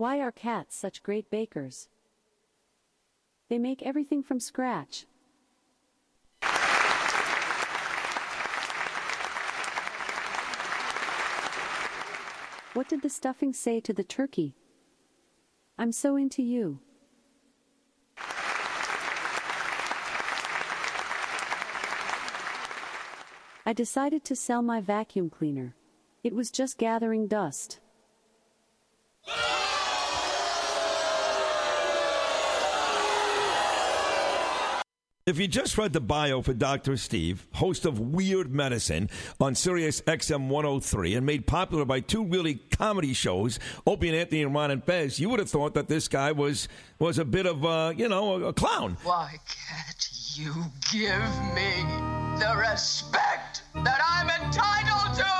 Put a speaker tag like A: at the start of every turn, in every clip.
A: Why are cats such great bakers? They make everything from scratch. What did the stuffing say to the turkey? I'm so into you. I decided to sell my vacuum cleaner. It was just gathering dust.
B: If you just read the bio for Dr. Steve, host of Weird Medicine on Sirius XM 103 and made popular by two really comedy shows, Opie and Anthony and Ron and Fez, you would have thought that this guy was was a bit of a, you know, a, a clown.
C: Why can't you give me the respect that I'm entitled to?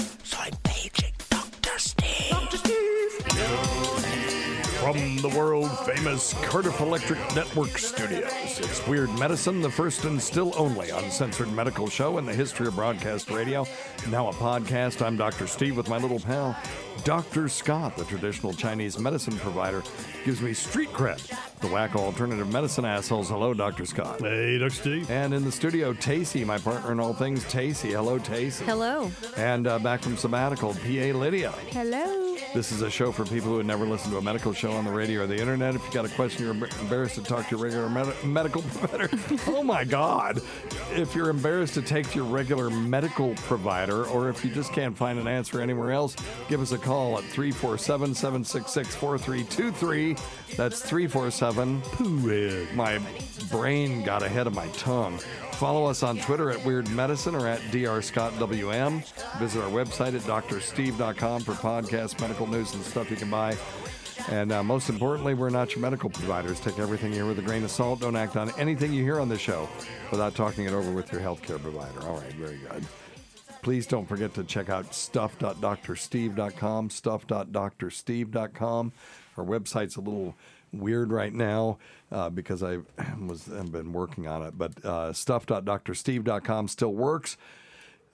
D: I'm paging Dr. Steve. Dr.
E: From the world famous Cardiff Electric Network studios, it's Weird Medicine, the first and still only uncensored medical show in the history of broadcast radio. Now a podcast. I'm Dr. Steve with my little pal, Dr. Scott, the traditional Chinese medicine provider, gives me street cred. The whack alternative medicine assholes. Hello, Dr. Scott.
F: Hey, Dr. Steve.
E: And in the studio, Tacey, my partner in all things, Tacey. Hello, Tacey.
G: Hello.
E: And uh, back from sabbatical, PA Lydia.
G: Hello.
E: This is a show for people who have never listened to a medical show on the radio or the internet. If you got a question, you're embarrassed to talk to your regular med- medical provider. oh my God. If you're embarrassed to take to your regular medical provider, or if you just can't find an answer anywhere else, give us a call at 347 766 4323. That's 347
F: Pooh
E: My brain got ahead of my tongue. Follow us on Twitter at Weird Medicine or at drscottwm. Visit our website at drsteve.com for podcasts, medical news, and stuff you can buy. And uh, most importantly, we're not your medical providers. Take everything here with a grain of salt. Don't act on anything you hear on the show without talking it over with your healthcare provider. All right, very good. Please don't forget to check out stuff.drsteve.com, stuff.drsteve.com. Our website's a little weird right now uh, because I was have been working on it, but uh, stuff.drsteve.com still works.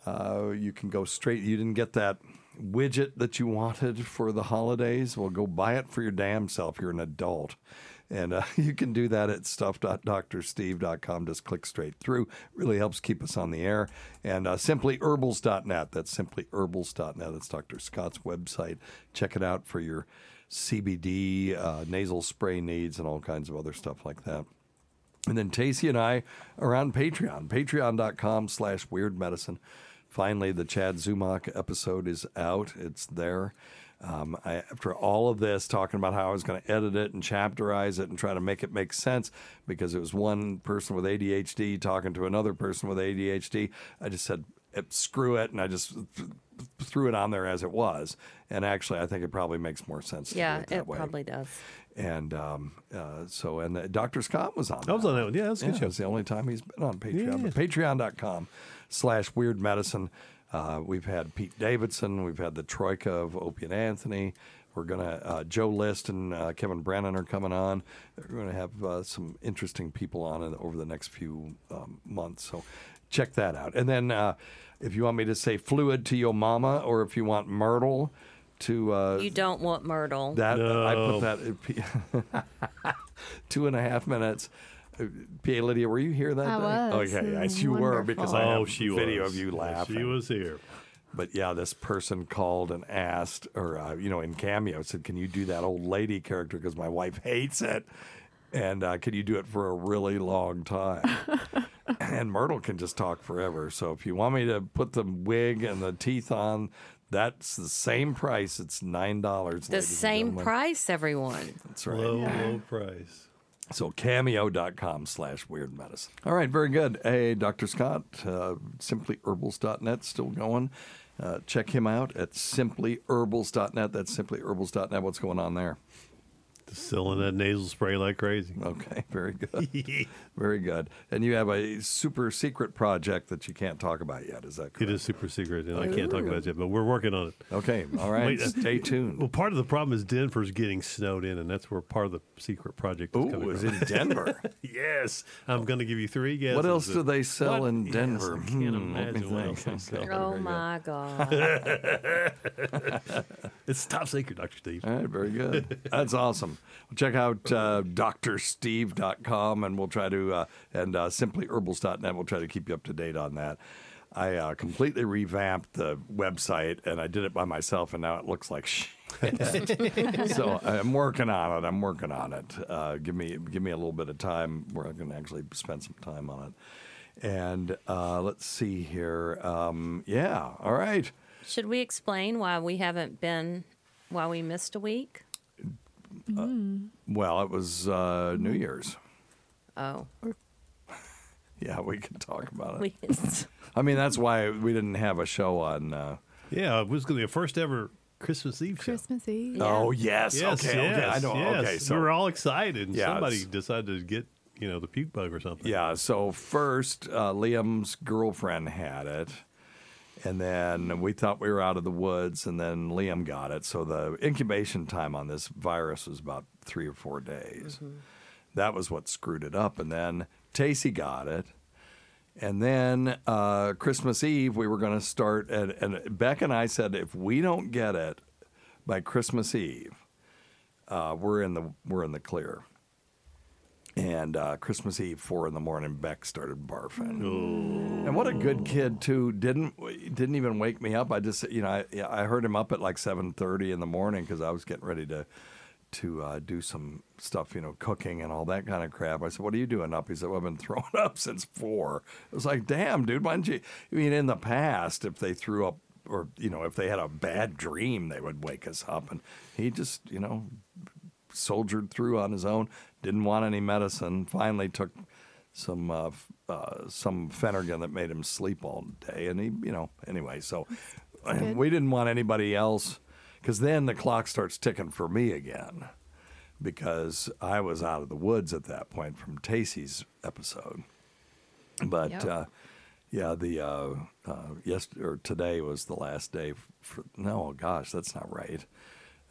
E: Uh, you can go straight. You didn't get that widget that you wanted for the holidays. Well, go buy it for your damn self. You're an adult. And uh, you can do that at stuff.drsteve.com. Just click straight through. Really helps keep us on the air. And uh, simplyherbals.net. That's simplyherbals.net. That's Dr. Scott's website. Check it out for your CBD, uh, nasal spray needs, and all kinds of other stuff like that. And then Tacey and I are on Patreon, patreon.com slash weird medicine. Finally, the Chad Zumock episode is out. It's there. Um, I, after all of this, talking about how I was going to edit it and chapterize it and try to make it make sense because it was one person with ADHD talking to another person with ADHD, I just said, "Eh, screw it. And I just th- threw it on there as it was. And actually, I think it probably makes more sense to
G: Yeah,
E: do it that
G: it
E: way.
G: probably does.
E: And um, uh, so, and uh, Dr. Scott was on.
F: I was on that one. Yeah, that's a good
E: Yeah,
F: show.
E: it's the only time he's been on Patreon.
F: Yeah.
E: But Patreon.com slash weird medicine. Uh, we've had Pete Davidson. We've had the Troika of Opie and Anthony. We're going to, uh, Joe List and uh, Kevin Brennan are coming on. We're going to have uh, some interesting people on in, over the next few um, months. So check that out. And then uh, if you want me to say fluid to your mama or if you want Myrtle to. Uh,
G: You don't want Myrtle.
E: that I put that at two and a half minutes. Uh, P. Lydia, were you here that
H: I
E: day?
H: was.
E: Okay, yes, you were because I
F: Oh,
E: have
F: she
E: video
F: was.
E: of you laughing.
F: She was here.
E: But yeah, this person called and asked, or uh, you know, in cameo said, "Can you do that old lady character? Because my wife hates it, and uh, can you do it for a really long time?" and Myrtle can just talk forever. So if you want me to put the wig and the teeth on, that's the same price. It's nine dollars.
G: the same price, everyone.
E: That's right.
F: Low, low price.
E: So cameo.com slash weird medicine. All right, very good. Hey, Dr. Scott, uh, simplyherbals.net still going. Uh, check him out at simplyherbals.net. That's simplyherbals.net. What's going on there?
F: Selling that nasal spray like crazy.
E: Okay, very good. very good. And you have a super secret project that you can't talk about yet. Is that correct?
F: It is super secret, and I can't talk about it yet, but we're working on it.
E: Okay, all right.
F: Wait, uh,
E: Stay tuned.
F: Well, part of the problem is Denver's getting snowed in, and that's where part of the secret project is coming
E: Ooh, is
F: from.
E: it Denver?
F: yes, I'm going to give you three guesses.
E: what else do they sell
F: What?
E: in
F: Yes,
E: Denver?
F: I can't
E: Hmm,
F: imagine what else they sell.
G: Oh my God.
F: It's top secret, Dr. Steve.
E: All right, very good. That's awesome. Check out uh, drsteve.com and we'll try to, uh, and uh, simplyherbals.net. We'll try to keep you up to date on that. I uh, completely revamped the website and I did it by myself and now it looks like shit. so I'm working on it. I'm working on it. Uh, give me give me a little bit of time where I can actually spend some time on it. And uh, let's see here. Um, yeah, all right.
G: Should we explain why we haven't been, why we missed a week?
E: Well, it was uh, New Year's.
G: Oh,
E: Yeah, we can talk about it. I mean, that's why we didn't have a show on. Uh,
F: Yeah, it was going to be the first ever Christmas Eve show.
H: Christmas Eve.
E: Oh yes,
F: Yes,
E: okay, okay, I know.
F: yes.
E: Okay, so
F: we were all excited, and
E: Yeah,
F: somebody decided to get you know the puke bug or something.
E: yeah, so first uh, Liam's girlfriend had it, and then we thought we were out of the woods, and then Liam got it. So the incubation time on this virus was about three or four days. That was what screwed it up, and then Tacey got it. And then uh, Christmas Eve, we were going to start, and, and Beck and I said, if we don't get it by Christmas Eve, uh, we're in the we're in the clear. And uh, Christmas Eve, four in the morning, Beck started barfing. And what a good kid too! Didn't didn't even wake me up. I just you know I, I heard him up at like seven thirty in the morning because I was getting ready to to uh, do some stuff, you know, cooking and all that kind of crap. I said, "What are you doing up?" He said, "Well, I've been throwing up since 4. It was like, "Damn, dude, why didn't you?" I mean, in the past, if they threw up or you know if they had a bad dream, they would wake us up, and he just you know soldiered through on his own. Didn't want any medicine. Finally took some uh, f- uh, some Phenergan that made him sleep all day, and he, you know, anyway. So we didn't want anybody else because then the clock starts ticking for me again because I was out of the woods at that point from Tacey's episode. But
G: Yep.
E: uh, yeah, the uh, uh, yes or today was the last day. For, no, gosh, that's not right.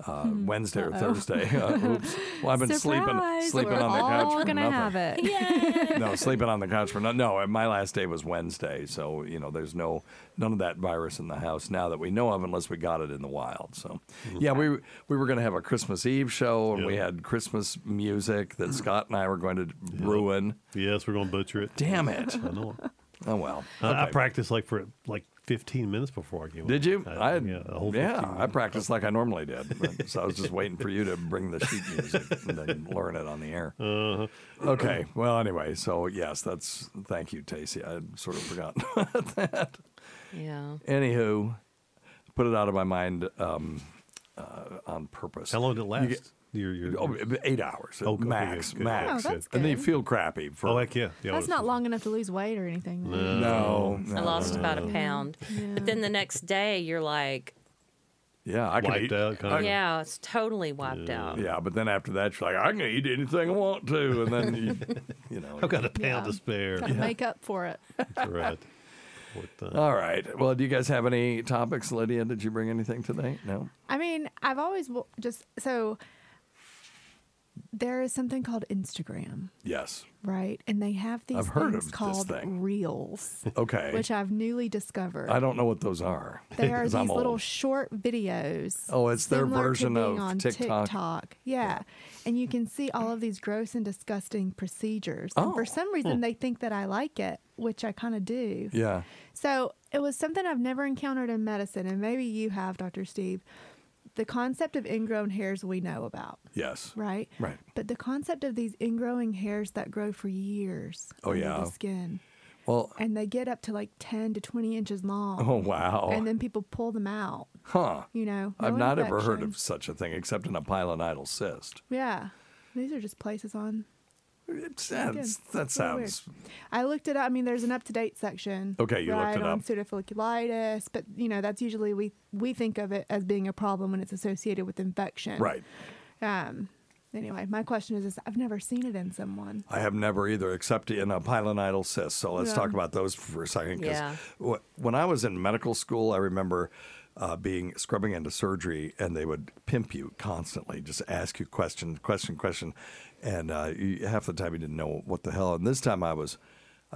E: Uh, Wednesday or Thursday. Uh, oops. Well, I've been sleeping
H: Surprise!
E: sleeping
H: We're
E: on the couch
H: all
E: for
H: gonna
E: nothing.
H: have it.
E: no, sleeping on the couch for no. No, my last day was Wednesday, so you know, there's no none of that virus in the house now that we know of, unless we got it in the wild. So, yeah, we we were going to have a Christmas Eve show, and we had Christmas music that Scott and I were going to ruin.
F: Yes, we're going to butcher it.
E: Damn it!
F: I know.
E: Oh well.
F: I- I practiced like for like 15 minutes before I came.
E: Did you?
F: I,
E: had-
F: yeah, whole
E: yeah, I practiced like I normally did. But- so I was just waiting for you to bring the sheet music and then learn it on the air.
F: Uh-huh.
E: Okay. Well, anyway, so yes, that's thank you, Tacey. I had sort of forgotten about that.
G: yeah.
E: Anywho, put it out of my mind um, uh, on purpose.
F: How long did it last?
E: You get-
F: Your- your-
E: Oh, eight hours
F: Oh, okay,
E: max,
F: good, good.
E: max.
H: Oh, that's
E: And then you feel crappy for.
F: oh, heck yeah. yeah
H: That's not long enough to lose weight or anything. right?
E: No,
G: I lost
E: no,
G: about
E: no.
G: a pound. But then the next day, you're like,
E: Yeah, I can
F: Wiped
E: eat.
F: out, kinda.
G: Yeah, it's totally wiped out.
E: Yeah, but then after that, you're like, I can eat anything I want to, and then you, you know.
F: I've got a pound
H: Yeah.
F: to spare.
H: Gotta make up for it.
F: That's right.
E: All right. Well, do you guys have any topics, Lydia? Did you bring anything today? No.
H: I mean, I've always just so there is something called Instagram,
E: Yes.
H: right? And they have these
E: I've heard
H: things
E: of this
H: called
E: thing.
H: Reels,
E: Okay.
H: which I've newly discovered.
E: I don't know what those are.
H: They are
E: 'cause
H: these
E: I'm
H: little
E: old.
H: short videos.
E: Oh, it's their
H: similar to
E: version
H: being
E: of
H: on
E: TikTok?
H: Yeah. And you can see all of these gross and disgusting procedures. And
E: Oh.
H: for some reason, hmm. they think that I like it, which I kind of do.
E: Yeah.
H: So it was something I've never encountered in medicine, and maybe you have, Dr. Steve. The concept of ingrown hairs we know about,
E: Yes.
H: right?
E: Right.
H: But the concept of these ingrowing hairs that grow for years
E: Oh,
H: under
E: yeah.
H: the skin,
E: Well.
H: and they get up to like 10 to 20 inches long.
E: Oh wow.
H: And then people pull them out,
E: huh.
H: you know.
E: I've
H: no
E: not ever heard of such a thing except in a pilonidal cyst.
H: Yeah. These are just places on.
E: It sounds, that
H: It's so weird.
E: sounds.
H: I looked it up. I mean, there's an up to date section.
E: Okay, you looked
H: right,
E: it
H: on
E: up.
H: pseudofolliculitis, but you know that's usually we we think of it as being a problem when it's associated with infection.
E: Right.
H: Um, Anyway, my question is, is I've never seen it in someone.
E: I have never either, except in a pilonidal cyst. So let's
H: Yeah.
E: talk about those for a second. 'cause
G: Yeah.
E: wh- when I was in medical school, I remember uh, being scrubbing into surgery, and they would pimp you constantly, just ask you question, question, question, and uh, you, half the time you didn't know what the hell. And this time I was,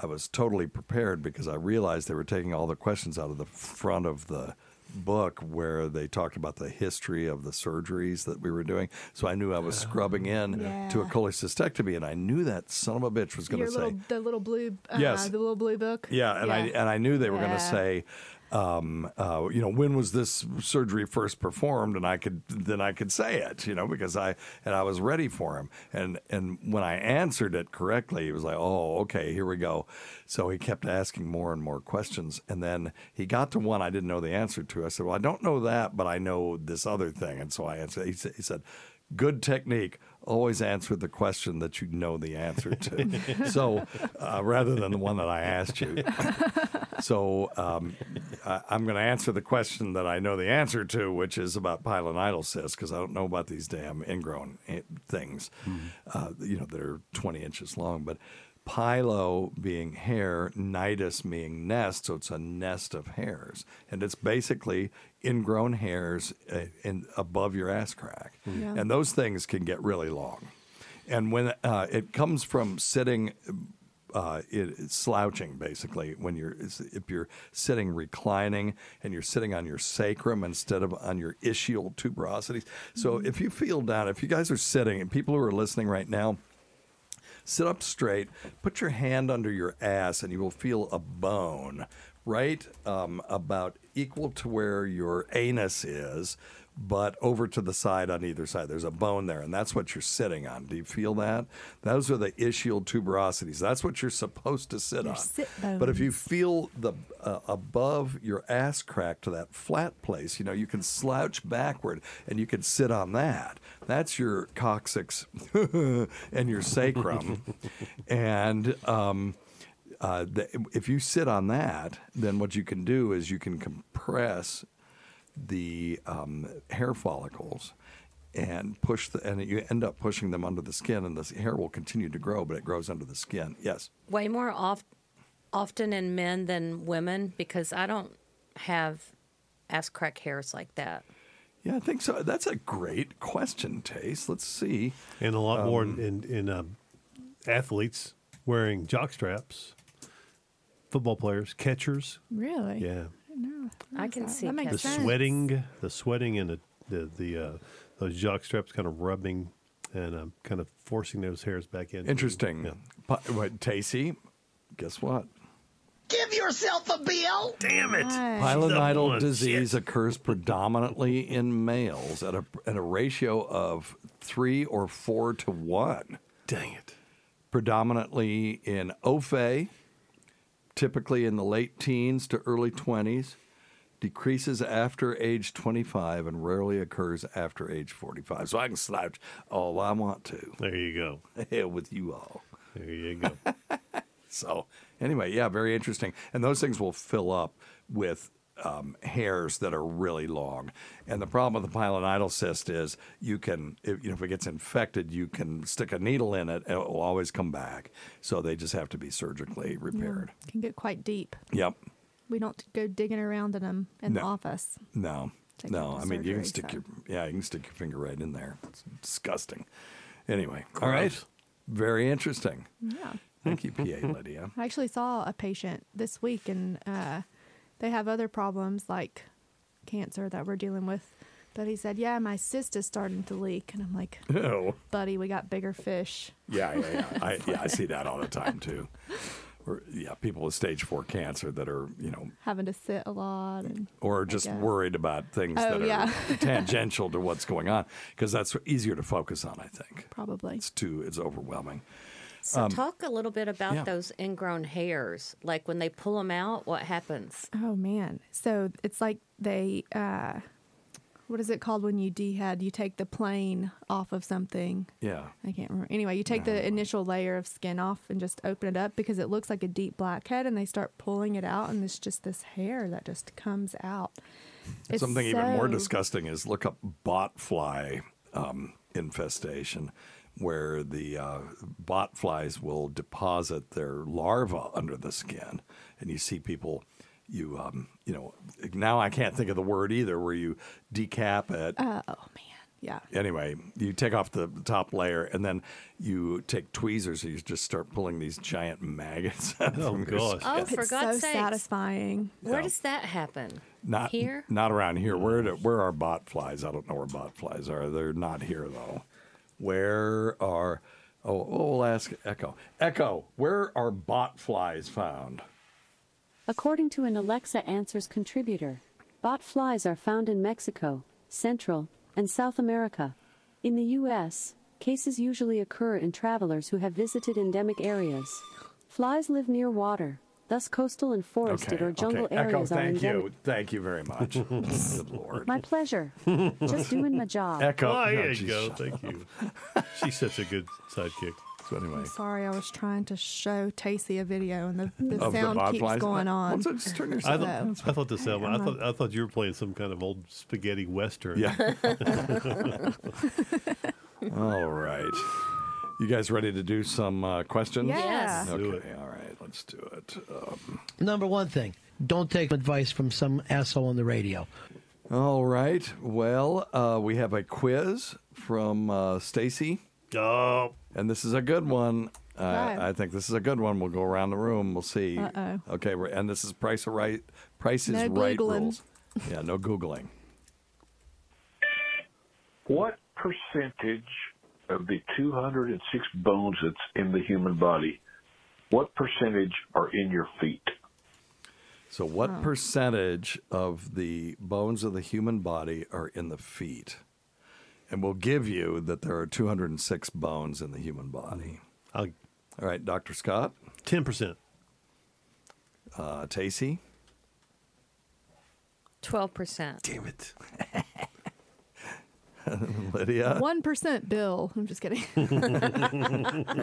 E: I was totally prepared because I realized they were taking all the questions out of the front of the book where they talked about the history of the surgeries that we were doing. So I knew I was scrubbing in to a cholecystectomy, and I knew that son of a bitch was going to say,
H: little, the little blue, uh,
E: Yes.
H: the little blue book.
E: yeah, and I and I knew they were going to say, um, uh, you know, when was this surgery first performed, and I could then I could say it, you know, because I and I was ready for him, and and when I answered it correctly, he was like, oh, okay, here we go. So he kept asking more and more questions, and then he got to one I didn't know the answer to. I said, well, I don't know that, but I know this other thing, and so I answered. He he said good technique. Always answer the question that you know the answer to. so uh, rather than the one that I asked you. so um, I, I'm going to answer the question that I know the answer to, which is about pilonidal cysts, because I don't know about these damn ingrown eh, things. Uh, you know, they're 20 inches long, but. Pilo being hair, nidus being nest, so it's a nest of hairs, and it's basically ingrown hairs uh, in above your ass crack,
H: Yeah.
E: and those things can get really long. And when uh, it comes from sitting, uh, it, it's slouching basically. When you're if you're sitting reclining and you're sitting on your sacrum instead of on your ischial tuberosities. So if you feel down, if you guys are sitting, and people who are listening right now, sit up straight, put your hand under your ass, and you will feel a bone right um, about equal to where your anus is, but over to the side on either side. There's a bone there, and that's what you're sitting on. Do you feel that? Those are the ischial tuberosities. That's what you're supposed to sit
H: Your
E: on.
H: sit
E: But if you feel the uh, above your ass crack to that flat place, you know, you can slouch backward and you can sit on that. That's your coccyx and your sacrum. and um, uh, the, if you sit on that, then what you can do is you can compress the um, hair follicles and push the, and you end up pushing them under the skin, and the hair will continue to grow, but it grows under the skin. Yes.
G: Way more oft, often in men than women because I don't have ass crack hairs like that.
E: Yeah, I think so. That's a great question, Taste. Let's see.
F: And a lot more in in um, athletes wearing jock straps, football players, catchers.
H: Really?
F: Yeah,
G: I can see
H: That makes
F: the
H: sense.
F: sweating, the sweating, and the the, the uh, those jock straps kind of rubbing and um, kind of forcing those hairs back in.
E: Interesting.
F: Yeah.
E: Pi- What, Tacey? Guess what?
C: Give yourself a bill.
F: Damn it!
H: Nice.
E: Pilonidal disease
F: Shit.
E: occurs predominantly in males at a at a ratio of three or four to one.
F: Dang it!
E: Predominantly in OFE, typically in the late teens to early twenties, decreases after age twenty five, and rarely occurs after age forty five. So I can slouch all I want to.
F: There you go.
E: Hell with you all.
F: There you go.
E: So anyway, yeah, very interesting. And those things will fill up with um, hairs that are really long. And the problem with the pilonidal cyst is you can, if, you know, if it gets infected, you can stick a needle in it and it will always come back. So they just have to be surgically repaired.
H: Can get quite deep.
E: Yep.
H: We don't go digging around in them in the office.
E: No,
H: Take
E: no. I
H: to
E: mean, you can stick
H: so.
E: your yeah, you can stick your finger right in there. It's disgusting. Anyway, all right. Very interesting.
H: Yeah.
E: Thank you, PA Lydia.
H: I actually saw a patient this week, and uh, they have other problems like cancer that we're dealing with. But he said, "Yeah, my cyst is starting to leak," and I'm like,
E: Oh.
H: "Buddy, we got bigger fish."
E: Yeah, yeah, yeah. I, yeah, I see that all the time too. Or yeah, people with stage four cancer that are you know,
H: Having to sit a lot, and
E: or just worried about things
H: Oh,
E: that are
H: yeah.
E: tangential to what's going on because that's easier to focus on. I think
H: probably.
E: it's too it's overwhelming.
G: So talk a little bit about
E: yeah.
G: those ingrown hairs. Like when they pull them out, what happens?
H: Oh man! So it's like they, uh, what is it called when you dehead? You take the plane off of something.
E: Yeah,
H: I can't remember. Anyway, you take the initial layer of skin off and just open it up because it looks like a deep blackhead, and they start pulling it out, and it's just this hair that just comes out. It's
E: something even more disgusting is look up bot fly um, infestation where the uh, bot flies will deposit their larvae under the skin, and you see people. You um, you know now I can't think of the word either where you decap it
H: Oh man, yeah.
E: anyway, you take off the top layer and then you take tweezers and you just start pulling these giant maggots. out
F: Oh,
E: from your
F: gosh.
G: Oh,
E: skin.
G: for
H: it's
G: God's
H: so
G: sakes.
H: satisfying.
G: Where
E: Yeah.
G: does that happen?
E: Not
G: here?
E: Not around here. Where do, where are bot flies? I don't know where bot flies are. They're not here though. Where are? Oh, oh we'll ask Echo. Echo, where are bot flies found?
A: According to an Alexa Answers contributor, bot flies are found in Mexico, Central, and South America. In the U.S., cases usually occur in travelers who have visited endemic areas. Flies live near water, thus coastal and forested or jungle
E: okay. Echo,
A: areas are
E: thank
A: endemic.
E: you, thank you very much. Good lord.
A: My pleasure. Just doing my job.
E: Echo.
F: Oh,
E: no,
F: there you go.
E: shut
F: Thank you. She's such a good sidekick.
E: So anyway,
H: I'm sorry, I was trying to show Tacey a video and the, the
E: of the
H: sound keeps
E: flies.
H: going on.
E: What's it? Just turn your
F: I
E: sound
F: thought, I thought the sound. I
H: I'm
F: thought I thought you were playing some kind of old spaghetti western.
E: Yeah. all right. You guys ready to do some uh, questions?
H: Yeah.
G: Yes.
F: Do
E: Okay.
F: it.
E: All right. Let's do it. Um,
I: Number one thing, don't take advice from some asshole on the radio.
E: all right. Well, uh, we have a quiz from uh, Stacy,
F: Oh,
E: and this is a good one. Uh,
H: Right.
E: I think this is a good one. We'll go around the room. We'll see.
H: Uh-oh.
E: Okay. we're- And this is Price of Right. Price is
H: No
E: Right
H: Googling.
E: rules. Yeah. No googling.
J: What percentage of the 206 bones that's in the human body, what percentage are in your feet?
E: So, what percentage of the bones of the human body are in the feet? And we'll give you that there are 206 bones in the human body.
F: I'll,
E: All right, Dr. Scott,
F: ten percent.
E: uh, Tacey.
G: 12%.
E: Damn it. Lydia.
H: One percent bill. I'm just kidding.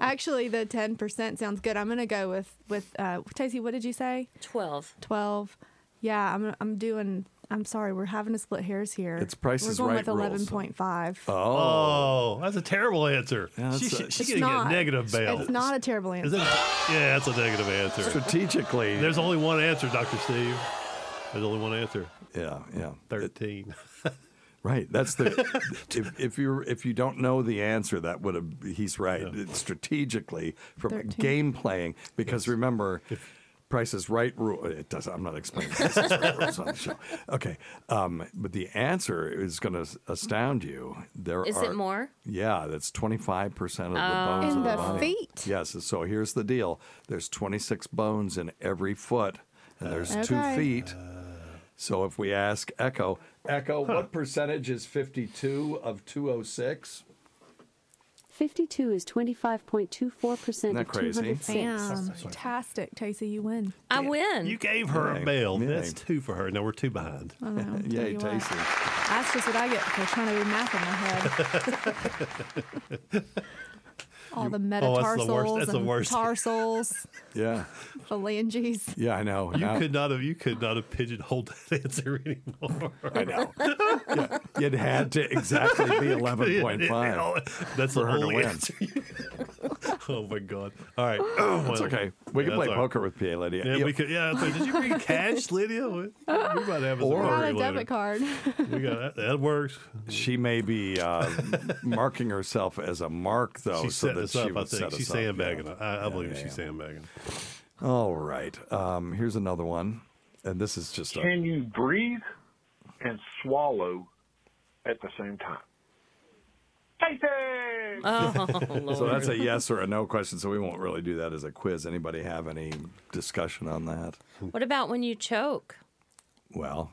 H: Actually, the ten percent sounds good. I'm gonna go with with uh, Tacey. What did you say?
G: 12.
H: Twelve. Yeah, I'm I'm doing. I'm sorry, we're having to split hairs here.
E: It's Price
H: We're going
E: Right
H: with eleven point five.
E: Oh.
F: Oh, that's a terrible answer.
E: Yeah,
F: she
E: that's a-
F: should, she
H: It's
F: can get a negative bail.
H: It's not a terrible
F: Is
H: answer.
F: it? Yeah, that's a negative answer.
E: Strategically.
F: There's only one answer, Doctor Steve. There's only one answer.
E: yeah, yeah.
F: Thirteen.
E: Right. That's the if, if you if you don't know the answer, that would have he's right. It's strategically from
H: 13.
E: game playing because remember. If, Price is right rule. It does. I'm not explaining Price is right rules on the show. Okay, um, but the answer is going to astound you. There
G: Is
E: are,
G: it more?
E: Yeah, that's 25 percent of the bones
H: In
E: of the,
H: the
E: body.
H: feet?
E: Yes. So here's the deal. There's 26 bones in every foot, and there's two
H: Okay.
E: feet. So if we ask Echo, Echo, what percentage is 52 of 206?
A: 52 is 25.24%
E: that
A: of
E: crazy?
A: 206.
H: Damn, fantastic, Tacey, you win.
G: I win.
F: You gave her
E: Yay.
F: a bail.
E: Yay.
F: That's two for her. Now we're two behind.
H: Oh, I know,
E: Yay. Tacey.
H: That's just what I get for trying to do math in my head. All the
F: Oh, that's the worst-
H: metatarsals
F: that's the
H: and
F: worst.
H: tarsals,
E: Yeah.
H: phalanges.
E: Yeah, I know.
F: You
E: Now-
F: could not have. You could not have pigeonholed that answer anymore.
E: I know. yeah, you'd had to exactly be 11.5.
F: That's
E: for
F: the
E: her to
F: only
E: win.
F: answer. oh my god! All right,
E: It's okay. We can play
F: all right.
E: poker with PA Lydia.
F: Yeah,
E: You-
F: we could. Yeah, so did you bring cash, Lydia? We, we might have
E: Or-
F: some
H: Not
F: poker
H: a
F: later.
H: debit card.
F: We got that. That works.
E: She may be uh, marking herself as a mark, though,
F: She's
E: so
F: setting
E: that
F: us
E: she
F: up. I think she's
E: us up.
F: sandbagging. I, I believe
E: yeah,
F: she's
E: yeah.
F: sandbagging.
E: All right. Um, here's another one, and this is just a,
J: Can you breathe and swallow at the same time? Casey!
G: Oh,
E: so that's a yes or a no question. So we won't really do that as a quiz. Anybody have any discussion on that?
G: what about when you choke?
E: Well,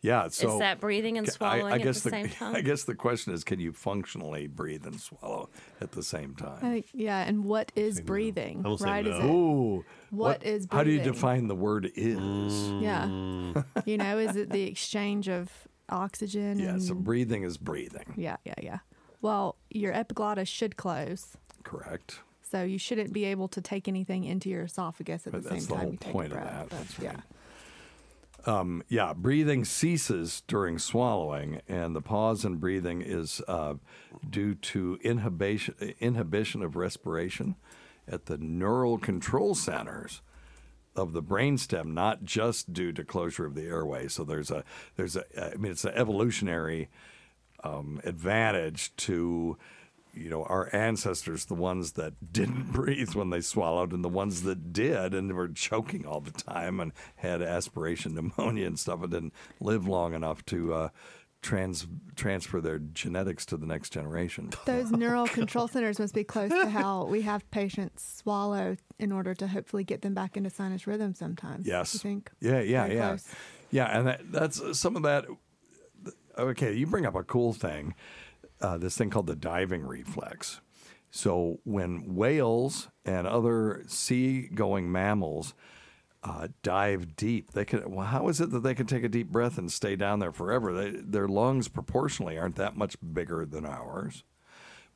E: yeah. So
G: is that breathing and swallowing
E: I, guess
G: at the, same time?
E: I guess the question is, can you functionally breathe and swallow at the same time?
H: think, yeah, and what is breathing?
F: I will say
H: Right? Is it?
E: Ooh.
H: What is Breathing?
E: How do you define the word is? Mm.
H: Yeah. you know, is it the exchange of oxygen?
E: Yeah.
H: and,
E: So breathing is breathing.
H: yeah, yeah, yeah. Well, your epiglottis should close,
E: Correct.
H: so you shouldn't be able to take anything into your esophagus at
E: But
H: the
E: that's
H: same
E: the
H: time
E: whole
H: you take
E: point
H: a
E: of
H: breath.
E: that.
H: but
E: That's
H: yeah.
E: Um, yeah, breathing ceases during swallowing, and the pause in breathing is uh, due to inhibition inhibition of respiration at the neural control centers of the brainstem, not just due to closure of the airway. So there's a there's a I mean it's an evolutionary um, advantage to you know our ancestors, the ones that didn't breathe when they swallowed, and the ones that did and were choking all the time and had aspiration pneumonia and stuff, and didn't live long enough to. Uh, Trans, transfer their genetics to the next generation.
H: Those neural control centers must be close to how we have patients swallow in order to hopefully get them back into sinus rhythm sometimes.
E: Yes.
H: You think?
E: Yeah, yeah,
H: Very
E: yeah.
H: close.
E: Yeah, and that, that's uh, some of that. Okay, you bring up a cool thing, uh, this thing called the diving reflex. So when whales and other sea-going mammals uh, dive deep, they can. Well, how is it that they can take a deep breath and stay down there forever? They, their lungs proportionally aren't that much bigger than ours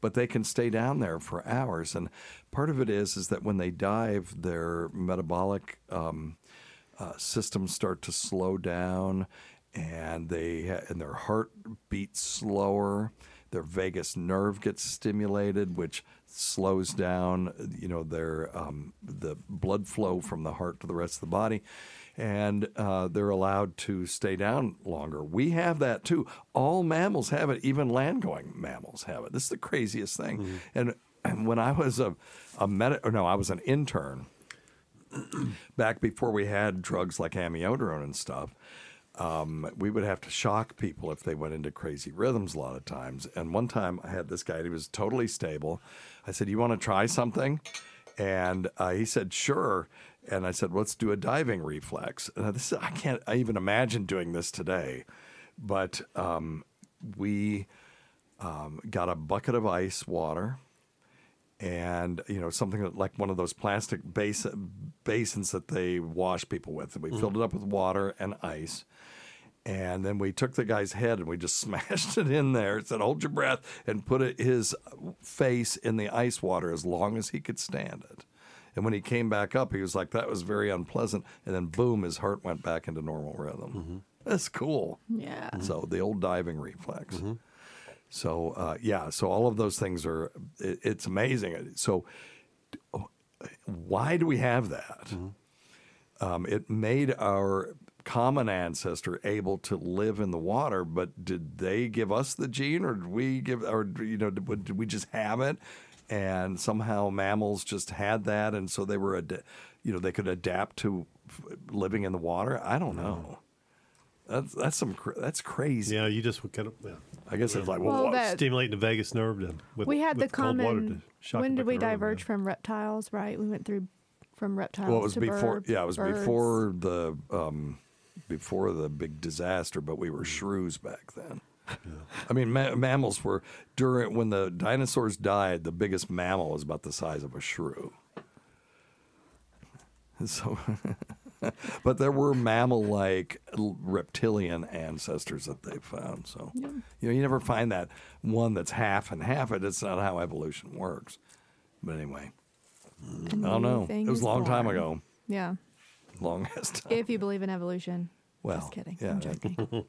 E: but they can stay down there for hours. And part of it is is that when they dive, their metabolic um, uh, systems start to slow down, and they and their heart beats slower. Their vagus nerve gets stimulated, which slows down, you know, their um, the blood flow from the heart to the rest of the body, and uh, they're allowed to stay down longer. We have that too. All mammals have it. Even land-going mammals have it. This is the craziest thing. And, and when I was a a med- or no, I was an intern back before we had drugs like amiodarone and stuff. Um, we would have to shock people if they went into crazy rhythms a lot of times. And one time I had this guy, he was totally stable. I said, You want to try something? And uh, he said, Sure. And I said, Let's do a diving reflex. And this, I can't I even imagine doing this today. But um, we um, got a bucket of ice water and you know something that, like one of those plastic base, basins that they wash people with. And we filled it up with water and ice, and then we took the guy's head and we just smashed it in there. Said, "Hold your breath," and put it, his face in the ice water as long as he could stand it. And when he came back up, he was like, "That was very unpleasant." And then, boom, his heart went back into normal rhythm. Mm-hmm. That's cool.
H: Yeah.
E: So the old diving reflex. Mm-hmm. So uh, yeah, so all of those things are. It, it's amazing. So why do we have that? Um, it made our common ancestor able to live in the water, but did they give us the gene, or did we give, or you know, did, did we just have it? And somehow mammals just had that, and so they were, ad- you know, they could adapt to f- living in the water. I don't know. That's that's some cr- that's crazy.
F: Yeah, you just kind of. Yeah.
E: I guess it's like well,
H: Well,
E: what-
H: that-
F: Stimulating the vagus nerve to, with,
H: we had
F: with
H: the
F: cold water
H: common.
F: to shock
H: When
F: it
H: did
F: back
H: we diverge from reptiles? Right, we went through from reptiles.
E: Well, it was
H: to
E: before.
H: bird-
E: yeah, it was
H: birds.
E: before the um, before the big disaster. But we were shrews back then. I mean, ma- mammals were during when the dinosaurs died. The biggest mammal was about the size of a shrew. So, but there were mammal-like reptilian ancestors that they found. So, you know, you never find that one that's half and half. It. It's not how evolution works. But anyway, I don't know. It was a long time ago.
H: Yeah,
E: Long time.
H: if you believe in evolution.
E: Well,
H: just kidding.
E: yeah.
H: I'm joking.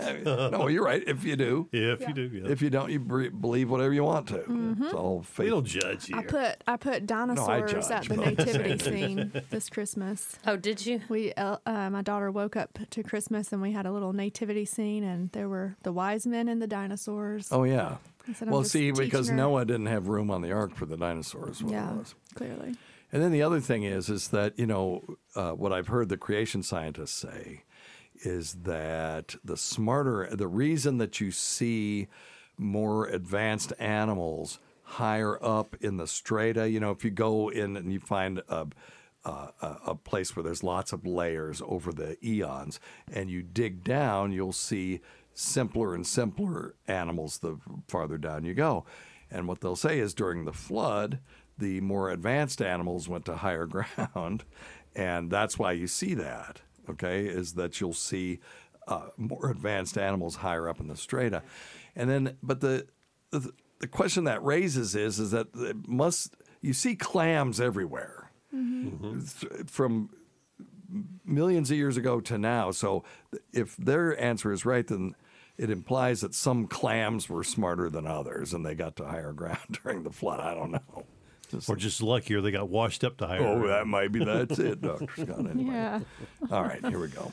E: no, you're right. If you do,
F: Yeah, if you do, yeah.
E: if you don't, you bre- believe whatever you want to.
H: Mm-hmm.
E: It's all faith.
F: we don't judge here.
H: I put I put dinosaurs
E: judge,
H: at the nativity scene this Christmas.
G: Oh, did you?
H: We uh, uh, my daughter woke up to Christmas and we had a little nativity scene and there were the wise men and the dinosaurs.
E: Oh yeah.
H: Said,
E: Well, see, because
H: her-
E: Noah didn't have room on the ark for the dinosaurs.
H: Yeah,
E: it was.
H: clearly.
E: And then the other thing is, is that you know uh, what I've heard the creation scientists say is that the smarter, the reason that you see more advanced animals higher up in the strata, you know, if you go in and you find a a, a- a place where there's lots of layers over the eons, and you dig down, you'll see simpler and simpler animals the farther down you go. And what they'll say is during the flood, the more advanced animals went to higher ground, and that's why you see that. Okay, is that you'll see uh, more advanced animals higher up in the strata, and then but the the, the question that raises is is that it must you see clams everywhere th- from millions of years ago to now. So if their answer is right, then it implies that some clams were smarter than others and they got to higher ground during the flood. I don't know.
F: Or just luckier they got washed up to higher.
E: Oh, that might be that's it, Dr. Scott. Anyway.
H: Yeah.
E: All right, here we go.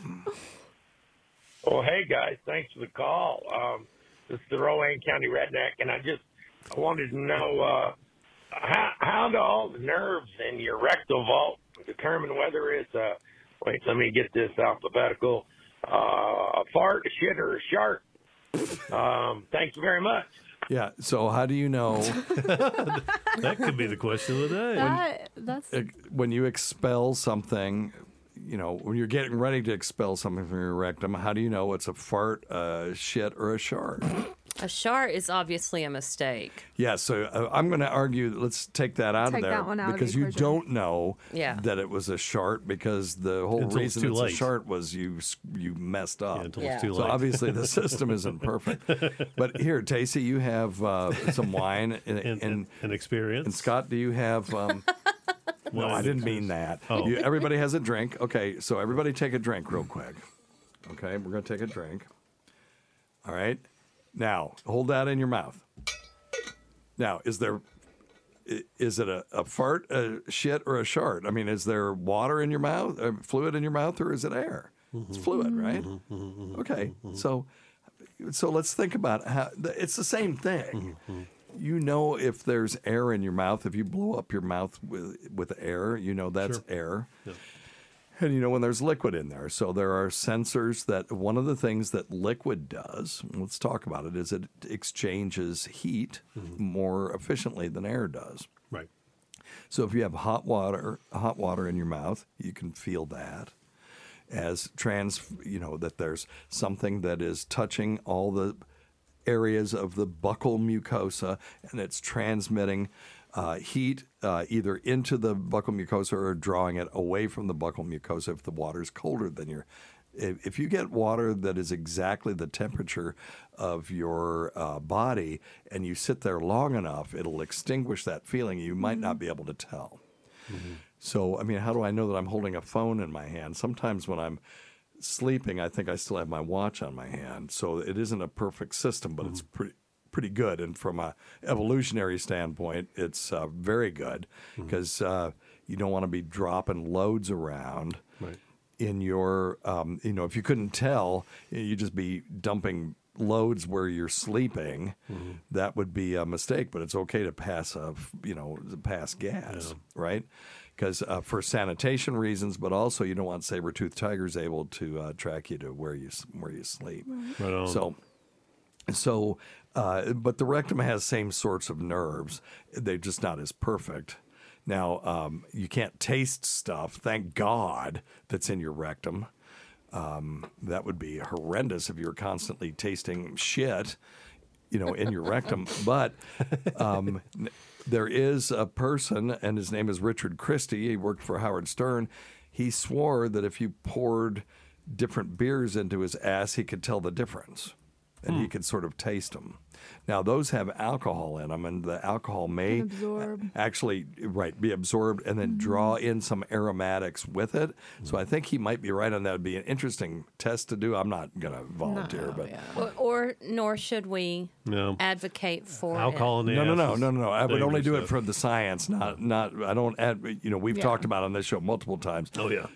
K: Well, hey guys, thanks for the call. Um, this is the Rowan County Redneck, and I just I wanted to know uh, how how do all the nerves in your rectal vault determine whether it's a wait, let me get this alphabetical uh, a fart, a shit, or a shark. Um, thank you very much.
E: Yeah. So how do you know
F: that could be the question of the day.
H: That, that's
E: uh, when you expel something? You know, when you're getting ready to expel something from your rectum, how do you know it's a fart, a shit, or a shark?
G: A shart is obviously a mistake.
E: Yeah, so uh, I'm going to argue. Let's take that out
H: Take
E: of there
H: that one out of the
E: because you
H: equation.
E: don't know
G: Yeah.
E: that it was a shart because the whole
F: Until it's
E: reason
F: too
E: it's
F: late.
E: a shart was you you messed up.
F: Yeah, until
G: Yeah.
F: it's too
E: So
F: late.
E: obviously the system isn't perfect. But here, Tacey, you have uh, some wine, and,
F: and,
E: and,
F: and, and experience.
E: and Scott, do you have? Um, no, I didn't mean that.
F: Oh.
E: You, everybody has a drink. Okay, so everybody take a drink real quick. Okay, we're gonna take a drink. All right. Now hold that in your mouth. Now, is there is it a, a fart, a shit, or a shart? I mean, is there water in your mouth, uh, fluid in your mouth, or is it air? It's mm-hmm. fluid, right? Mm-hmm. Mm-hmm. Okay, so so let's think about how it's the same thing. You know, if there's air in your mouth, if you blow up your mouth with with air, you know that's air. And you know when there's liquid in there. So there are sensors that one of the things that liquid does, let's talk about it, is it exchanges heat mm-hmm. more efficiently than air does.
F: right.
E: So if you have hot water, hot water in your mouth, you can feel that as trans, you know, that there's something that is touching all the areas of the buccal mucosa and it's transmitting uh, heat uh, either into the buccal mucosa or drawing it away from the buccal mucosa if the water is colder than your. If, if you get water that is exactly the temperature of your uh, body and you sit there long enough, it'll extinguish that feeling. You might not be able to tell. So, I mean, how do I know that I'm holding a phone in my hand? Sometimes when I'm sleeping, I think I still have my watch on my hand. So it isn't a perfect system, but it's pretty pretty good. And from a evolutionary standpoint, it's uh, very good because uh, you don't want to be dropping loads around
F: Right.
E: in your, um, you know, if you couldn't tell, you'd just be dumping loads where you're sleeping. That would be a mistake, but it's okay to pass a, you know, pass gas, right? Because uh, for sanitation reasons, but also you don't want saber-toothed tigers able to uh, track you to where you where you sleep.
F: Right on.
E: So, so, uh, but the rectum has same sorts of nerves. They're just not as perfect. Now, um, you can't taste stuff. Thank God that's in your rectum. Um, that would be horrendous if you were constantly tasting shit, you know, in your rectum. But um, there is a person, and his name is Richard Christie. He worked for Howard Stern. He swore that if you poured different beers into his ass, he could tell the difference, and he hmm. could sort of taste them. Now, those have alcohol in them, and the alcohol may
H: absorb.
E: actually right be absorbed and then draw mm. in some aromatics with it. So I think he might be right on that. Would be an interesting test to do. I'm not going to volunteer, but
G: Or, or nor should we
F: No.
G: advocate for
F: Alcohol in the
E: no, no, no, no, no, no. I would only
F: dangerous
E: do it for the science, not not. I don't add. You know, we've
H: Yeah.
E: talked about on this show multiple times.
F: Oh yeah.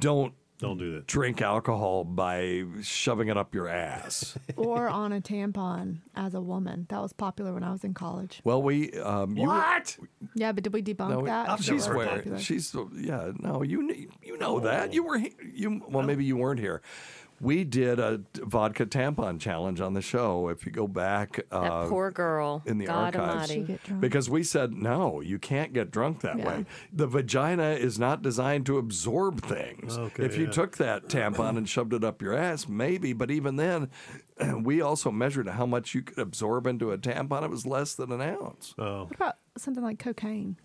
E: Don't
F: Don't do that.
E: drink alcohol by shoving it up your ass.
H: or on a tampon as a woman. That was popular when I was in college.
E: well, we um, you,
B: What?
H: Yeah, but did we debunk
E: No,
H: that?
E: she's
H: That was
E: wearing.
H: popular.
E: She's yeah. No, you you know that you were you. Well, maybe you weren't here. We did a vodka tampon challenge on the show. If you go back,
G: that
E: uh,
G: poor girl.
E: in the
G: God
E: archives.
H: She
G: Almighty.
H: get drunk.
E: because we said no, you can't get drunk that
H: Yeah.
E: way. The vagina is not designed to absorb things.
F: Okay,
E: if you
F: yeah.
E: took that tampon and shoved it up your ass, maybe. But even then, we also measured how much you could absorb into a tampon. It was less than an ounce.
F: Oh.
H: What about something like cocaine?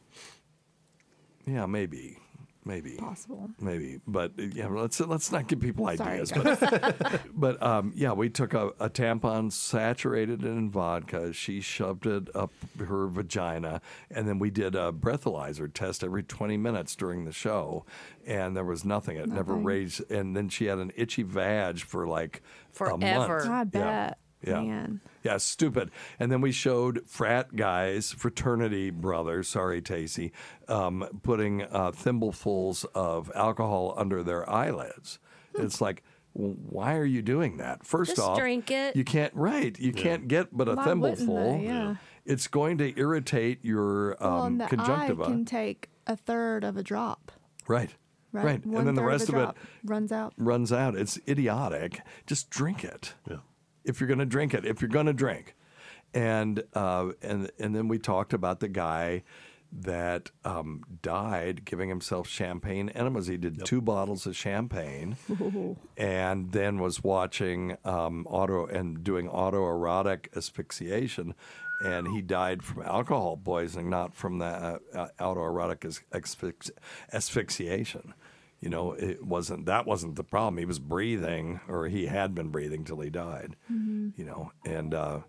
E: Yeah, maybe. Maybe.
H: Possible.
E: maybe. But uh, yeah let's let's not give people
H: Sorry,
E: ideas. but, but um, yeah we took a, a tampon saturated in vodka. She shoved it up her vagina. And then we did a breathalyzer test every 20 minutes during the show. And there was nothing. It never raised. And then she had an itchy vag for like a
G: Forever.
E: month
H: I bet.
E: Yeah.
H: Man.
E: Yeah, stupid. And then we showed frat guys, fraternity brothers, sorry, Tacey, um, putting uh, thimblefuls of alcohol under their eyelids. It's like, why are you doing that? First
G: Just
E: off,
G: drink it.
E: You can't, right? You can't get but a
H: Why wouldn't
E: thimbleful.
H: they? Yeah.
E: It's going to irritate your um,
H: well, and the
E: conjunctiva.
H: eye can take a third of a drop.
E: right.
H: Right.
E: Right. And then the rest
H: of,
E: of it
H: runs out.
E: runs out. It's idiotic. Just drink it.
F: Yeah.
E: If you're going to drink it, if you're going to drink, and uh, and and then we talked about the guy that um, died giving himself champagne enemas. He did two bottles of champagne, and then was watching um, auto and doing autoerotic asphyxiation. And he died from alcohol poisoning, not from the uh, uh, autoerotic as- asphyx- asphyxiation. You know, it wasn't that wasn't the problem. He was breathing, or he had been breathing till he died. You know, and uh,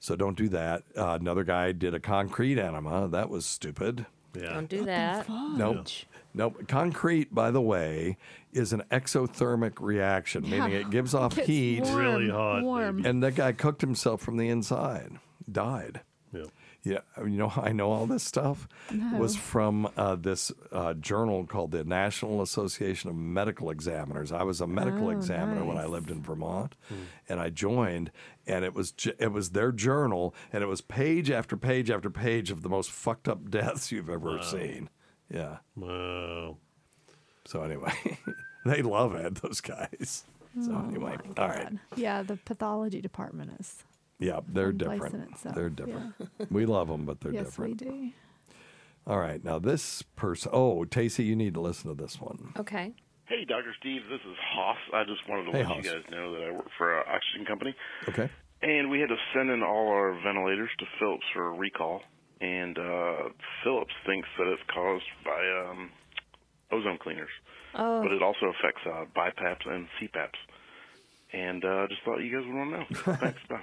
E: so don't do that. Uh, another guy did a concrete enema. That was stupid.
F: Yeah.
G: Don't do that.
E: Nope. Nope. Concrete, by the way, is an exothermic reaction, meaning it gives off
H: Gets
E: heat.
H: warm,
F: Really hot,
H: Warm.
E: And that guy cooked himself from the inside, died.
F: Yeah.
E: Yeah, you know, I know all this stuff was from uh, this uh, journal called the National Association of Medical Examiners. I was a medical
H: Oh,
E: examiner when I lived in Vermont, and I joined, and it was ju- it was their journal, and it was page after page after page of the most fucked up deaths you've ever seen. Yeah.
F: Wow.
E: So anyway, they love it, those guys. So
H: Oh,
E: anyway,
H: my
E: all right.
H: God. Yeah, the pathology department is.
E: Yeah, they're
H: One place in
E: different. They're different. we love them, but they're
H: yes,
E: different.
H: we do.
E: All right, now this person. Oh, Tacey, you need to listen to this one.
G: Okay.
L: Hey, Dr. Steve, this is Hoss. I just wanted to
E: Hey,
L: let
E: Hoss.
L: you guys know that I work for an oxygen company.
E: Okay.
L: And we had to send in all our ventilators to Philips for a recall. And uh, Philips thinks that it's caused by um, ozone cleaners.
G: Oh.
L: But it also affects uh, BiPAPs and CPAPs. And uh, just thought you guys would want to know. Thanks. Bye.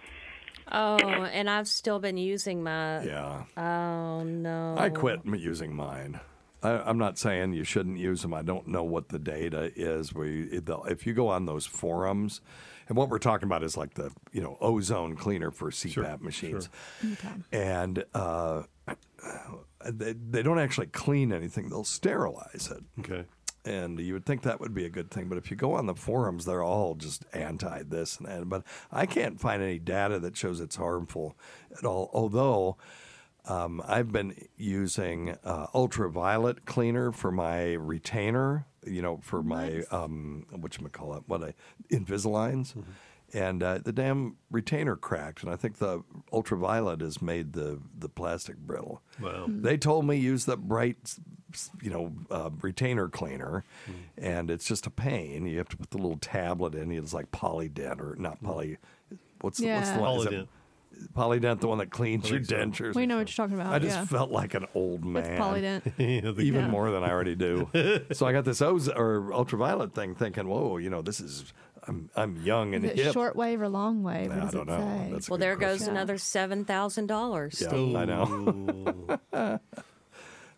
G: Oh, and I've still been using my.
E: Yeah.
G: Oh no.
E: I quit m- using mine. I, I'm not saying you shouldn't use them. I don't know what the data is. Where you, it- the- if you go on those forums, and what we're talking about is like the you know ozone cleaner for CPAP machines, sure. and uh, they, they don't actually clean anything. They'll sterilize it.
F: Okay.
E: And you would think that would be a good thing, but if you go on the forums, they're all just anti this and that. But I can't find any data that shows it's harmful at all. Although um, I've been using uh, ultraviolet cleaner for my retainer, you know, for my um, what you call it, what I Invisaligns, and uh, the damn retainer cracked, and I think the ultraviolet has made the the plastic brittle.
F: Wow.
E: They told me use the bright, s- you know, uh, retainer cleaner, and it's just a pain. You have to put the little tablet in. It's like Polident or not Poly. What's the, what's the
H: Yeah.
E: one? Is Polident, the one that cleans your dentures.
H: We know what you're talking about.
E: I just
H: yeah.
E: felt like an old
H: With
E: man.
F: Polident.
E: Even
H: Yeah.
E: more than I already do. so I got this ozone or ultraviolet thing, thinking, "Whoa, you know, this is I'm I'm young and
H: Is it
E: hip."
H: short wave or long wave? What
E: I
H: does
E: don't
H: it
E: know.
H: say?
G: Well,
E: good
G: there goes
E: question.
G: another seven thousand dollars.
E: Yeah, I know.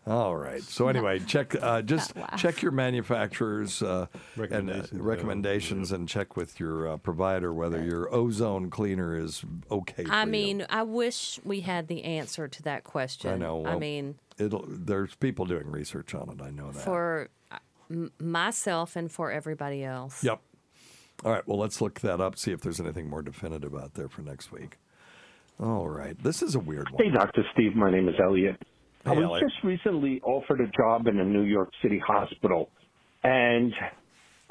E: All right. So anyway, check uh, just check your manufacturers uh, and uh,
F: Recommendations, yeah.
E: and check with your uh, provider whether your ozone cleaner is okay.
G: I
E: for you.
G: mean, I wish we had the answer to that question.
E: I know.
G: I mean,
E: it'll. There's people doing research on it. I know that.
G: for uh, myself and for everybody else.
E: Yep. All right. Well, let's look that up. See if there's anything more definitive out there for next week. All right. This is a weird one.
M: Hey, Dr. Steve. My name is Elliot. I was
E: Elliot.
M: just recently offered a job in a New York City hospital. And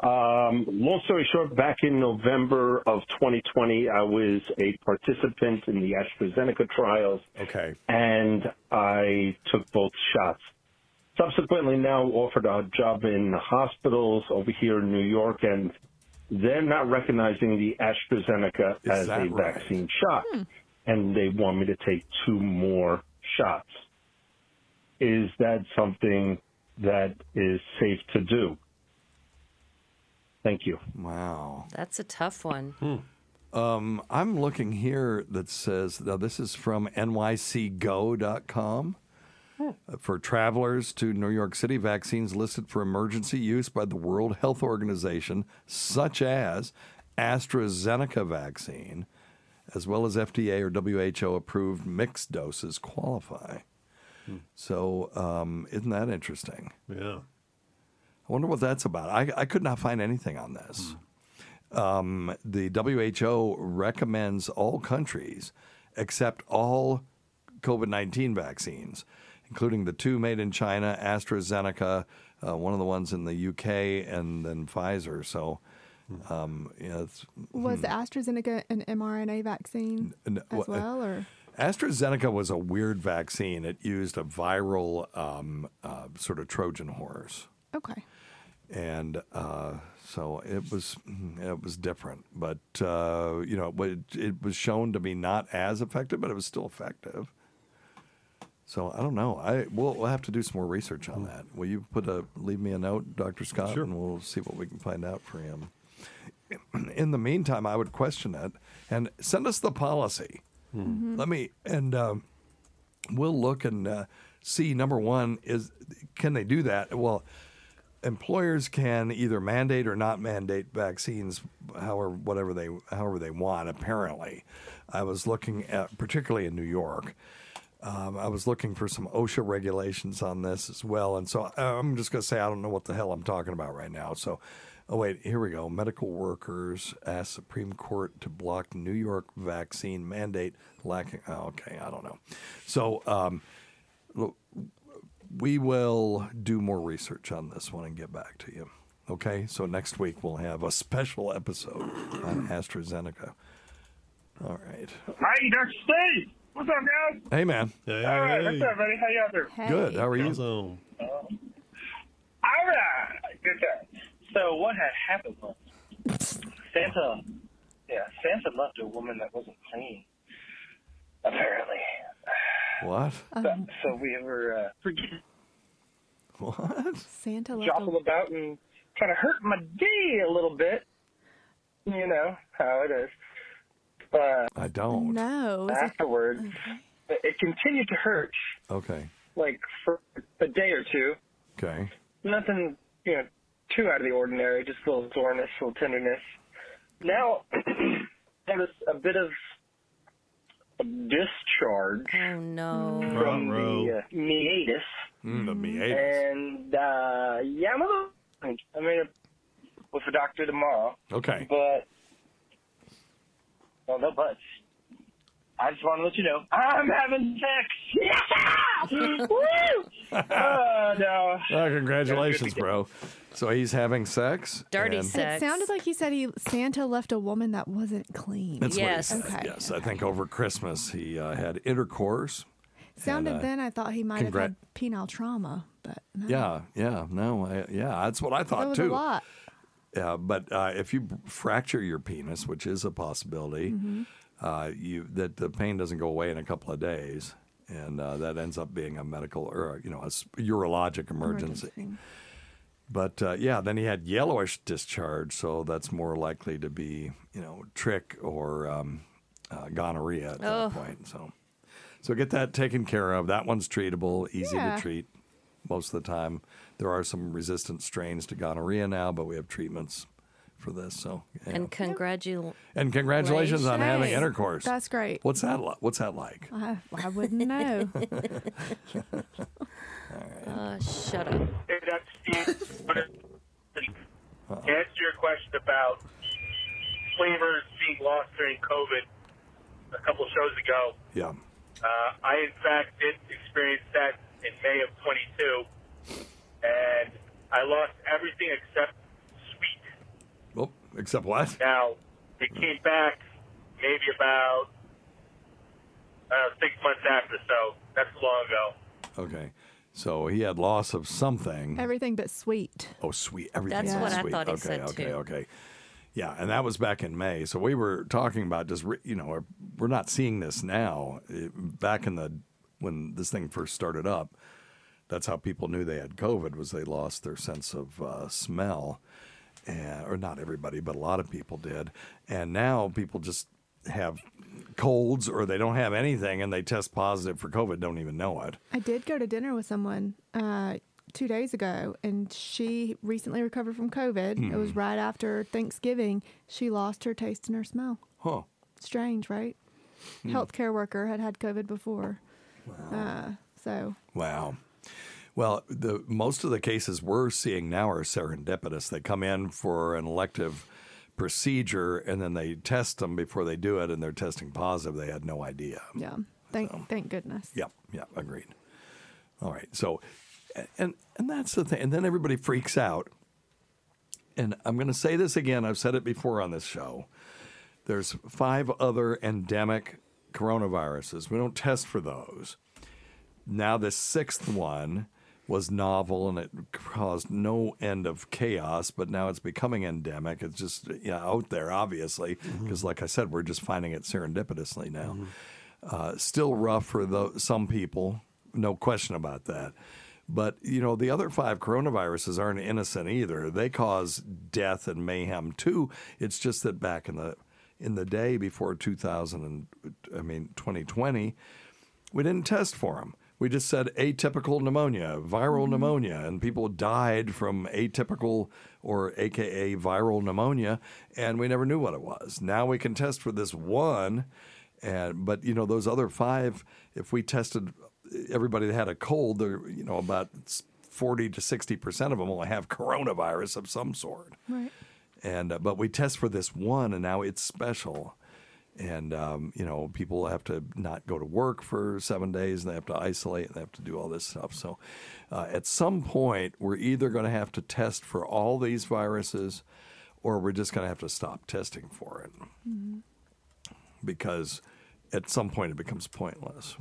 M: um, long story short, back in November of 2020, I was a participant in the AstraZeneca trials.
E: Okay.
M: And I took both shots. Subsequently, now offered a job in hospitals over here in New York, and they're not recognizing the AstraZeneca
E: Is
M: as a
E: right?
M: vaccine shot, and they want me to take two more shots. Is that something that is safe to do. Thank you.
E: Wow.
G: That's a tough one.
E: Um, I'm looking here that says now this is from nycgo.com. Uh, For travelers to New York City, vaccines listed for emergency use by the World Health Organization, such as AstraZeneca vaccine, as well as FDA or WHO approved mixed doses, qualify. So, um, isn't that interesting?
F: Yeah.
E: I wonder what that's about. I, I could not find anything on this. Um, the WHO recommends all countries accept all COVID 19 vaccines, including the two made in China, AstraZeneca, uh, one of the ones in the UK, and then Pfizer. So, um, yeah, it's,
H: Was the AstraZeneca an mRNA vaccine
E: N-
H: as
E: wha-
H: well, or
E: AstraZeneca was a weird vaccine. It used a viral um, uh, sort of Trojan horse.
H: okay?
E: and uh, so it was it was different. But uh, you know, it, it was shown to be not as effective, but it was still effective. So I don't know. I we'll, we'll have to do some more research on that. Will you put a leave me a note, Doctor Scott, and we'll see what we can find out for him. In the meantime, I would question it and send us the policy. Let me and um, we'll look and uh, see. Number one is can they do that? Well, employers can either mandate or not mandate vaccines, however whatever they however they want. Apparently, I was looking at particularly in New York. Um, I was looking for some OSHA regulations on this as well, and so I'm just going to say I don't know what the hell I'm talking about right now. So, oh wait, here we go. Medical workers ask Supreme Court to block New York vaccine mandate lacking. Oh, okay, I don't know. So, um, look, we will do more research on this one and get back to you. Okay, so next week we'll have a special episode on AstraZeneca. All right.
N: Hi, Dr. Steve. What's up, guys?
E: Hey, man.
N: All right, what's up, buddy? How y'all doing?
E: Good. How are you?
F: Awesome.
N: All right, good time. So what had happened was Santa, yeah, Santa left a woman that wasn't clean. Apparently.
E: What?
N: So, so we were uh, forgetting
E: What?
H: Santa left
N: jostle about and kind of hurt my day a little bit. You know how it is. But
E: I don't.
H: No. is it-
N: afterwards, it it continued to hurt
E: Okay.
N: like for a day or two.
E: Okay.
N: nothing, you know, too out of the ordinary, just a little soreness, a little tenderness. Now, there was a bit of a discharge
G: Oh no.
N: from the uh, meatus.
E: Mm, the meatus.
N: And, uh, yeah, I'm a little, I mean, with the doctor tomorrow.
E: Okay.
N: But, well, no buts. I just want to let you know I'm having sex. Yeah! Woo! Oh, no.
E: Oh, congratulations, bro. So he's having sex.
G: Dirty
E: and-
G: sex.
H: It sounded like he said he Santa left a woman that wasn't clean.
E: That's
G: Yes.
E: what he said.
H: Okay.
E: Yes, I think over Christmas he uh, had intercourse.
H: Sounded
E: And, uh,
H: then I thought he might
E: congrat-
H: have had penile trauma, but no.
E: Yeah, yeah, no, I, yeah, that's what I
H: that
E: thought
H: was
E: too.
H: a lot.
E: Yeah, but uh, if you b- fracture your penis, which is a possibility,
H: Mm-hmm.
E: Uh, you that the pain doesn't go away in a couple of days, and uh, that ends up being a medical or you know a urologic emergency. But uh, yeah, then he had yellowish discharge, so that's more likely to be you know trich or um, uh, gonorrhea at
G: Ugh.
E: that point. So, so get that taken care of. That one's treatable, easy
H: Yeah.
E: to treat most of the time. There are some resistant strains to gonorrhea now, but we have treatments for this. So, yeah.
G: And congratulations.
E: and congratulations on having intercourse.
H: That's great.
E: What's that? Li- what's that like?
H: I, I wouldn't know.
G: Uh, shut up.
O: Hey, Dr. Steve. To answer your question about flavors being lost during COVID a couple shows ago,
E: Yeah.
O: uh, I in fact did experience that in May of 22, and I lost everything except sweet.
E: Oh, except what?
O: Now, it came back maybe about uh, six months after, so that's long ago.
E: Okay. So he had loss of something.
H: Everything but sweet.
E: Oh, sweet. Everything.
G: That's
E: but
G: what I
E: sweet.
G: thought he
E: okay,
G: said,
E: okay,
G: too.
E: Okay. Yeah, and that was back in May. So we were talking about just re- you know we're- we're not seeing this now. It- back in the when this thing first started up, That's how people knew they had COVID was they lost their sense of uh, smell, and, or not everybody, but a lot of people did. And now people just have colds or they don't have anything and they test positive for COVID, don't even know it.
H: I did go to dinner with someone uh, two days ago, and she recently recovered from COVID. It was
E: Hmm.
H: right after Thanksgiving. She lost her taste and her smell.
E: Huh.
H: Strange, right?
E: Hmm.
H: Healthcare worker had had COVID before. Uh, so
E: Wow. Well, the most of the cases we're seeing now are serendipitous. They come in for an elective procedure and then they test them before they do it, and they're testing positive. They had no idea.
H: yeah, thank thank goodness.
E: Yep, yep, agreed. All right, so and and that's the thing, and then everybody freaks out. And I'm going to say this again. I've said it before on this show. There's five other endemic coronaviruses. We don't test for those. Now the sixth one was novel and it caused no end of chaos, but now it's becoming endemic. It's just yeah, out there, obviously, because like I said, we're just finding it serendipitously now. Uh, still rough for the, some people, no question about that. But you know, the other five coronaviruses aren't innocent either. They cause death and mayhem too. It's just that back in the in the day before 2000 and I mean 2020, we didn't test for them. We just said atypical pneumonia, viral pneumonia, and people died from atypical or AKA viral pneumonia, and we never knew what it was. Now we can test for this one, and but you know those other five, if we tested everybody that had a cold, they're you know about forty to sixty percent of them will have coronavirus of some sort
H: Right.
E: and uh, but we test for this one and now it's special and um, you know people have to not go to work for seven days and they have to isolate and they have to do all this stuff so uh, at some point we're either going to have to test for all these viruses or we're just going to have to stop testing for it because at some point it becomes pointless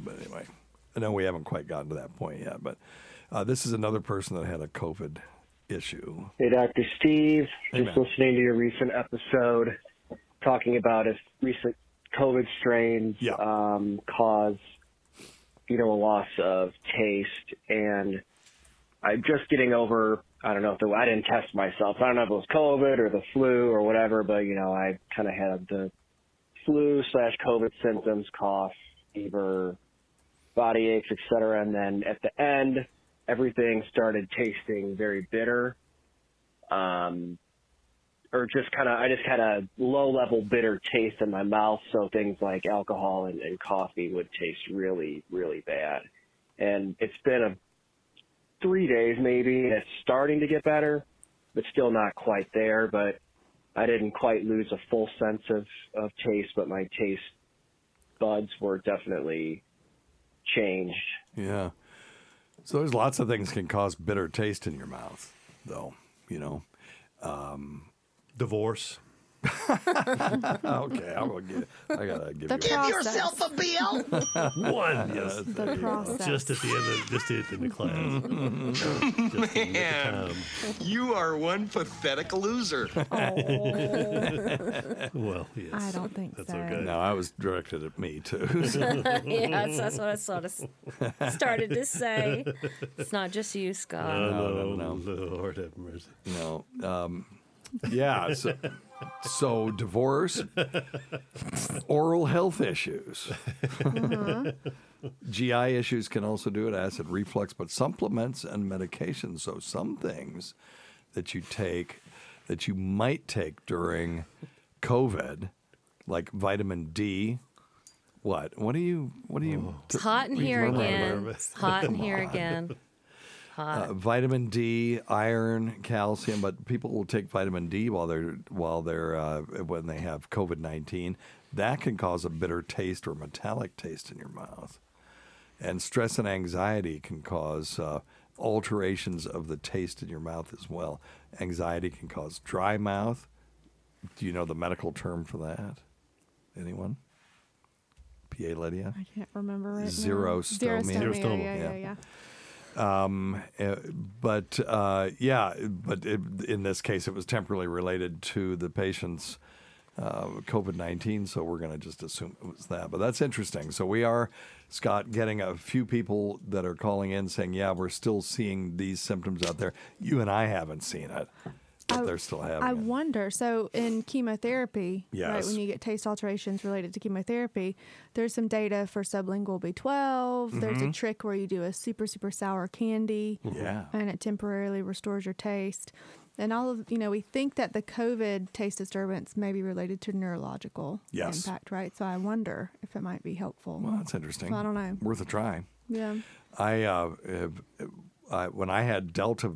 E: but anyway i know we haven't quite gotten to that point yet but uh, this is another person that had a covid issue
P: Hey, Dr. Steve.
E: Hey,
P: just
E: man.
P: listening to your recent episode talking about if recent COVID strains um, cause, you know, a loss of taste. And I'm just getting over, I don't know if the, I didn't test myself. I don't know if it was COVID or the flu or whatever, but, you know, I kind of had the flu slash COVID symptoms, cough, fever, body aches, etc. And then at the end, everything started tasting very bitter. Um, or just kind of, I just had a low level bitter taste in my mouth. So things like alcohol and, and coffee would taste really, really bad. And it's been a three days maybe. and It's starting to get better, but still not quite there. But I didn't quite lose a full sense of, of taste, but my taste buds were definitely changed.
E: Yeah. So there's lots of things can cause bitter taste in your mouth, though. You know, um,
F: divorce.
E: okay, I'm gonna get. I gotta give
H: The
E: you.
H: Give process. yourself
Q: a bill.
F: One, yes.
H: The
F: There
H: process.
F: Just at the end of just at the end of class. Just in the of
Q: Man,
F: time.
Q: you are one pathetic loser.
F: Well, yes.
H: I don't think
F: That's
H: so.
F: okay.
E: No, I was directed at me too.
G: yeah, that's, that's what I sort of started to say. It's not just you, Scott.
F: Oh, no, no. Lord have mercy.
E: No. Um, yeah. So, so divorce, oral health issues, mm-hmm. GI issues can also do it. Acid reflux, but supplements and medications. So some things that you take that you might take during COVID, like vitamin D. What? What do you? What do you?
G: It's hot in
E: what are you
G: here again. It's hot in here again. Hot.
E: Uh, vitamin D, iron, calcium, but people will take vitamin D while they're while they're uh, when they have COVID nineteen. That can cause a bitter taste or metallic taste in your mouth, and stress and anxiety can cause uh, alterations of the taste in your mouth as well. Anxiety can cause dry mouth. Do you know the medical term for that? Anyone? P.A. Lydia?
H: I can't remember right now.
E: Xerostomia.
H: Xerostomia, Yeah, yeah, yeah.
E: Um, uh, but uh, yeah, but it, in this case, it was temporarily related to the patient's uh, COVID 19, so we're going to just assume it was that. But that's interesting. So we are, Scott, getting a few people that are calling in saying, yeah, we're still seeing these symptoms out there. You and I haven't seen it, but they're still having
H: I
E: it.
H: wonder. So in chemotherapy, right, when you get taste alterations related to chemotherapy, there's some data for sublingual B12. There's a
E: Mhm.
H: trick where you do a super super sour candy,
E: Yeah.
H: and it temporarily restores your taste. And all of you know, we think that the COVID taste disturbance may be related to neurological
E: Yes.
H: impact, right? So I wonder if it might be helpful.
E: Well, that's interesting.
H: So I don't know.
E: Worth a try.
H: Yeah.
E: I, uh, have, I when I had Delta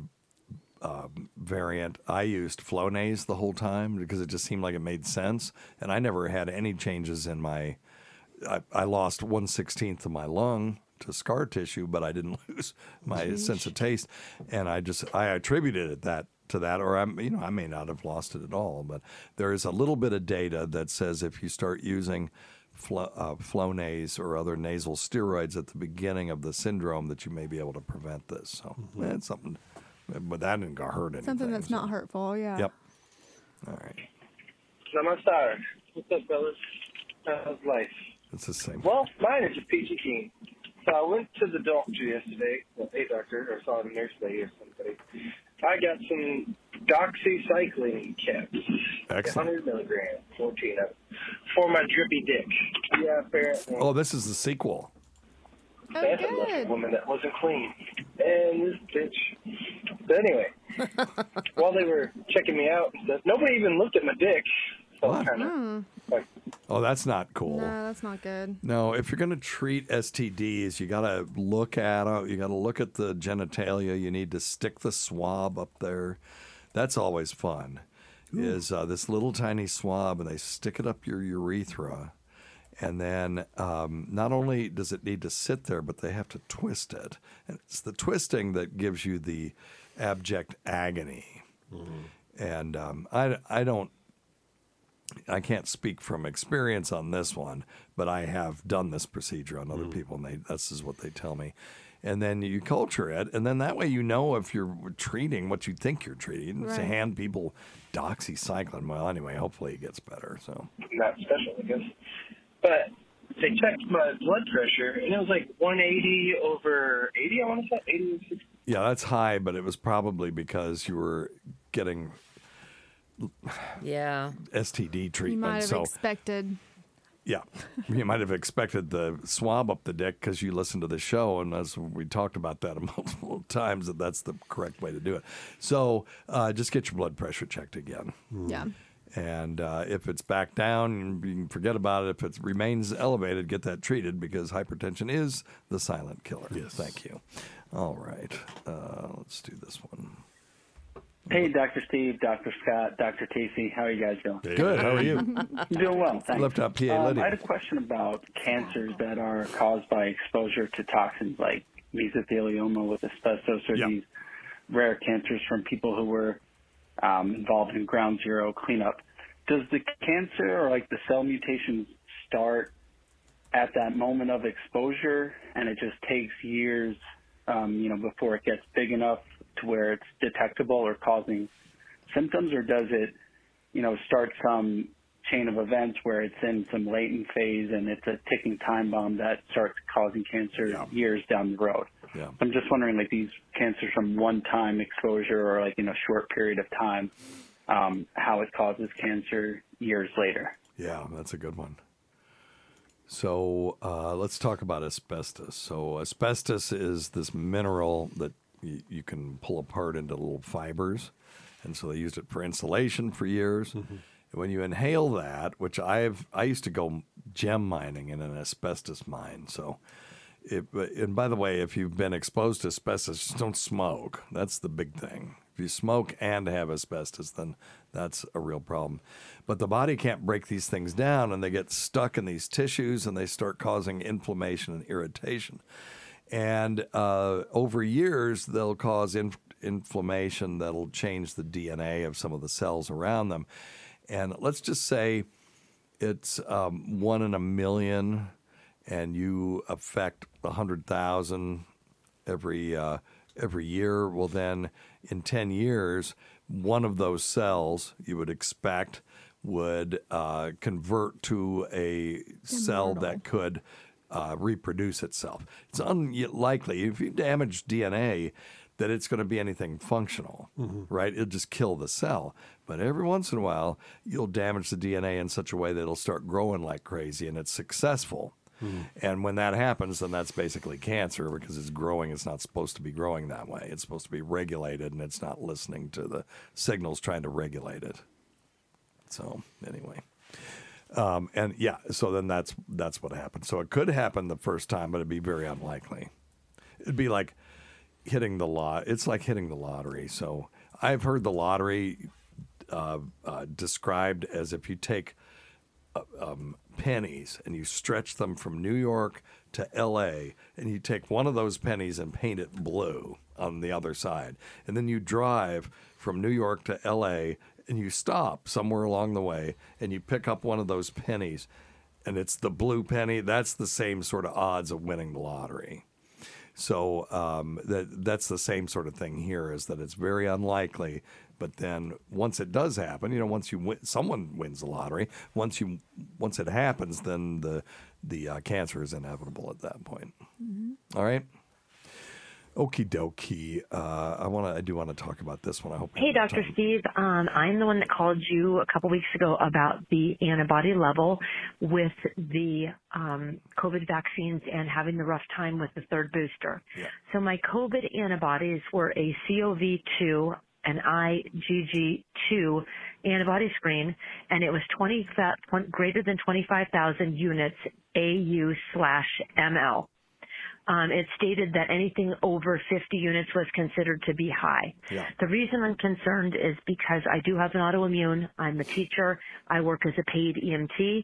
E: uh, variant, I used Flonase the whole time because it just seemed like it made sense, and I never had any changes in my. I, I lost one sixteenth of my lung to scar tissue, but I didn't lose my
R: Jeez.
E: sense of taste, and I just I attributed it that to that, or I'm you know I may not have lost it at all, but there is a little bit of data that says if you start using Flo, uh, Flonase or other nasal steroids at the beginning of the syndrome, that you may be able to prevent this. So that's something, but that didn't go hurt anything.
H: Something that's not hurtful. Yeah.
E: Yep. All right,
N: Namaskar. What's up, fellas? How's life?
E: it's the same.
N: Well, mine is just peachy keen. So I went to the doctor yesterday, well, a doctor, or saw a nurse lady or somebody. I got some doxycycline caps.
E: Excellent.
N: 100 milligrams, 14 of it, for my drippy dick. Yeah, apparently.
E: Oh, this is the sequel.
N: Oh, Santa left a woman that wasn't clean. And this bitch. But anyway, while they were checking me out and stuff, nobody even looked at my dick. So kind of
H: Hmm.
N: like,
E: Oh, that's not cool.
H: No, that's not good.
E: No, if you're going to treat STDs, you got to look at it. You got to look at the genitalia. You need to stick the swab up there. That's always fun. Is uh, this little tiny swab, and they stick it up your urethra, and then um, not only does it need to sit there, but they have to twist it, and it's the twisting that gives you the abject agony. And um, I, I don't I can't speak from experience on this one, but I have done this procedure on other people, and they this is what they tell me. And then you culture it, and then that way you know if you're treating what you think you're treating. You don't hand people doxycycline. Well, anyway, hopefully it gets better. So
N: not special, I guess. But they checked my blood pressure, and it was like 180 over 80, I want to say. 80 or 60.
E: yeah, that's high, but it was probably because you were getting
G: Yeah.
E: STD
H: You
E: treatment.
H: might have
E: so
H: expected.
E: Yeah, you might have expected the swab up the dick because you listened to the show, and as we talked about that multiple times, that that's the correct way to do it. So uh, just get your blood pressure checked again.
H: Yeah.
E: And uh, if it's back down, you can forget about it. If it remains elevated, get that treated because hypertension is the silent killer. Yes. Thank you. All right. Uh, let's do this one.
R: Hey, Dr. Steve, Dr. Scott, Dr. Casey, how are you guys doing?
E: Good. How are you?
R: doing well, thanks.
E: Left out PA
R: Um, I had a question about cancers that are caused by exposure to toxins like mesothelioma with asbestos or these rare cancers from people who were um, involved in ground zero cleanup. Does the cancer or like the cell mutation start at that moment of exposure and it just takes years, um, you know, before it gets big enough to where it's detectable or causing symptoms, or does it, you know, start some chain of events where it's in some latent phase and it's a ticking time bomb that starts causing cancer years down the road?
E: Yeah.
R: I'm just wondering, like these cancers from one-time exposure or like in a short period of time, um, how it causes cancer years later.
E: Yeah, that's a good one. So uh, let's talk about asbestos. So asbestos is this mineral that y- you can pull apart into little fibers, and so they used it for insulation for years. And when you inhale that, which I've I used to go gem mining in an asbestos mine, so. It, and by the way, if you've been exposed to asbestos, just don't smoke. That's the big thing. If you smoke and have asbestos, then that's a real problem. But the body can't break these things down, and they get stuck in these tissues, and they start causing inflammation and irritation. And uh, over years, they'll cause inf- inflammation that'll change the DNA of some of the cells around them. And let's just say it's um, one in a million, and you affect a hundred thousand every uh, every year. Well, then in ten years, one of those cells you would expect would uh, convert to a cell that could uh, reproduce itself. It's unlikely if you damage DNA that it's going to be anything functional, right? It'll just kill the cell. But every once in a while, you'll damage the DNA in such a way that it'll start growing like crazy and it's successful. And when that happens, then that's basically cancer because it's growing. It's not supposed to be growing that way. It's supposed to be regulated and it's not listening to the signals trying to regulate it. So, anyway. Um, and yeah, so then that's that's what happened. So it could happen the first time, but it'd be very unlikely. It'd be like hitting the lot. It's like hitting the lottery. So I've heard the lottery uh, uh, described as if you take uh, um, pennies and you stretch them from New York to L.A. and you take one of those pennies and paint it blue on the other side, and then you drive from New York to L.A. and you stop somewhere along the way and you pick up one of those pennies, and it's the blue penny. That's the same sort of odds of winning the lottery. So um, that that's the same sort of thing here. Is that it's very unlikely, but then once it does happen, you know, once you win, someone wins the lottery. Once you once it happens, then the the uh, cancer is inevitable at that point. All right. Okie dokie. Uh, I want to. I do want to talk about this one. I hope.
S: Hey, Dr. Steve. Um, I'm the one that called you a couple weeks ago about the antibody level with the um, COVID vaccines and having the rough time with the third booster. So my COVID antibodies were a COV2 and IgG2 antibody screen, and it was 20 fa- greater than 25,000 units AU slash ML. Um, it stated that anything over 50 units was considered to be high.
T: Yeah.
S: The reason I'm concerned is because I do have an autoimmune. I'm a teacher. I work as a paid EMT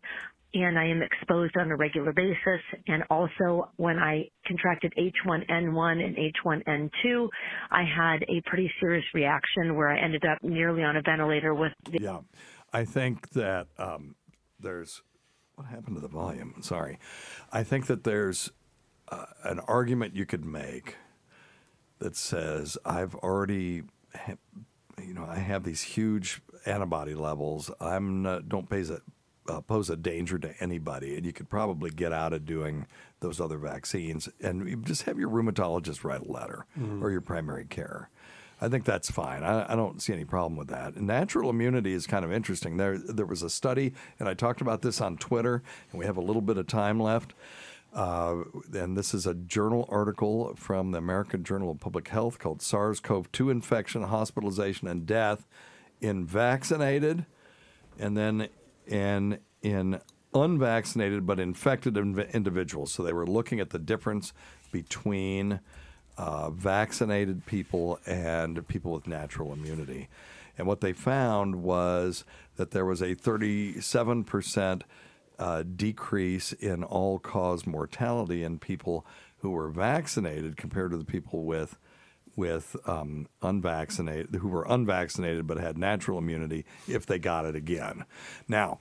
S: and I am exposed on a regular basis. And also when I contracted H1N1 and H1N2, I had a pretty serious reaction where I ended up nearly on a ventilator with the
E: Yeah, I think that um, there's what happened to the volume. Sorry, I think that there's uh, an argument you could make that says I've already, ha- you know, I have these huge antibody levels. I'm not, don't pay, uh, pose a danger to anybody, and you could probably get out of doing those other vaccines, and just have your rheumatologist write a letter
F: Mhm.
E: or your primary care. I think that's fine. I, I don't see any problem with that. And natural immunity is kind of interesting. There, there was a study, and I talked about this on Twitter, and we have a little bit of time left. Uh, and this is a journal article from the American Journal of Public Health called SARS CoV 2 infection, hospitalization, and death in vaccinated and then in, in unvaccinated but infected inv- individuals. So they were looking at the difference between uh, vaccinated people and people with natural immunity. And what they found was that there was a 37% uh, decrease in all cause mortality in people who were vaccinated compared to the people with with um, unvaccinated who were unvaccinated but had natural immunity if they got it again. Now,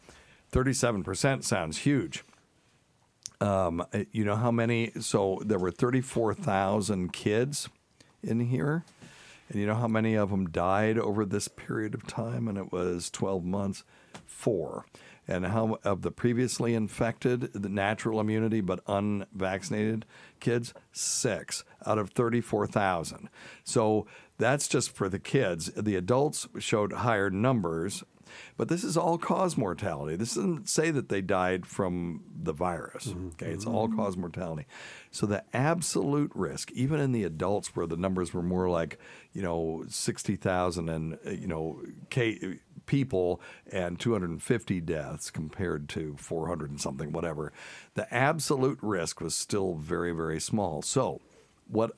E: 37% sounds huge. Um, you know how many? So there were 34,000 kids in here. And you know how many of them died over this period of time? And it was 12 months? Four. And how of the previously infected, the natural immunity but unvaccinated kids? Six out of 34,000. So that's just for the kids. The adults showed higher numbers, but this is all cause mortality. This doesn't say that they died from the virus. Okay, it's all cause mortality. So the absolute risk, even in the adults where the numbers were more like, you know, 60,000 and, uh, you know, K, people and 250 deaths compared to 400 and something, whatever, the absolute risk was still very, very small. So what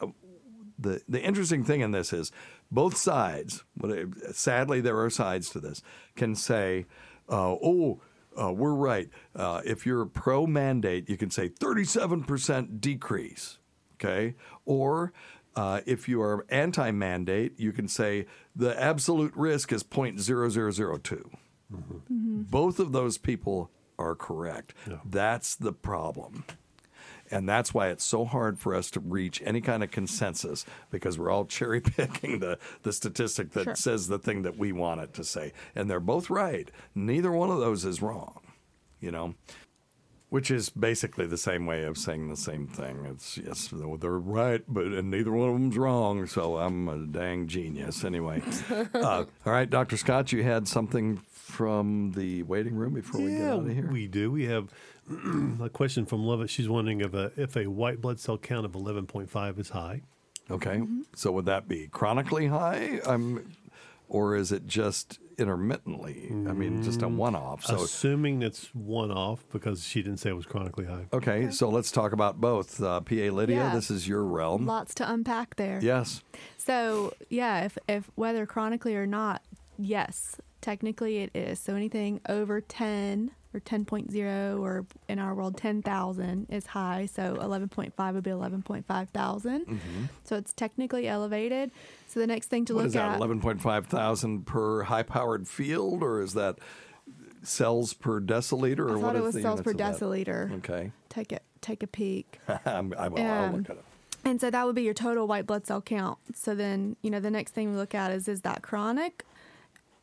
E: the the interesting thing in this is both sides. What sadly there are sides to this can say, uh, "Oh, uh, we're right." Uh, if you're pro mandate, you can say 37% decrease. Okay, or uh, if you are anti mandate, you can say the absolute risk is 0.0002. Both of those people are correct. That's the problem. And that's why it's so hard for us to reach any kind of consensus because we're all cherry picking the, the statistic that
H: Sure.
E: says the thing that we want it to say. And they're both right. Neither one of those is wrong, you know? Which is basically the same way of saying the same thing. It's yes, they're right, but and neither one of them's wrong. So I'm a dang genius. Anyway, uh, all right, Doctor Scott, you had something from the waiting room before we get out of here.
F: we do. We have a question from Lovett. She's wondering if a if a white blood cell count of 11.5 is high.
E: Okay, so would that be chronically high, um, or is it just intermittently? I mean, just a one-off. So
F: Assuming it's one off because she didn't say it was chronically high.
E: okay, so let's talk about both. Uh, PA Lydia,
H: Yeah.
E: this is your realm.
H: Lots to unpack there.
E: Yes.
H: So yeah, if if whether chronically or not, yes, technically it is. So anything over ten or ten point zero or in our world ten thousand is high. So eleven point five would be eleven point five thousand.
E: Mhm.
H: So it's technically elevated. So the next thing to
E: What
H: look
E: is that?
H: at
E: Eleven point five thousand per high-powered field, or is that cells per deciliter? Or
H: I
E: what
H: thought it
E: is
H: was
E: the
H: cells per deciliter.
E: Okay.
H: Take it take a peek.
E: I'm, I will. I'll
H: Um,
E: look at it.
H: And so that would be your total white blood cell count. So then, you know, the next thing we look at is is that chronic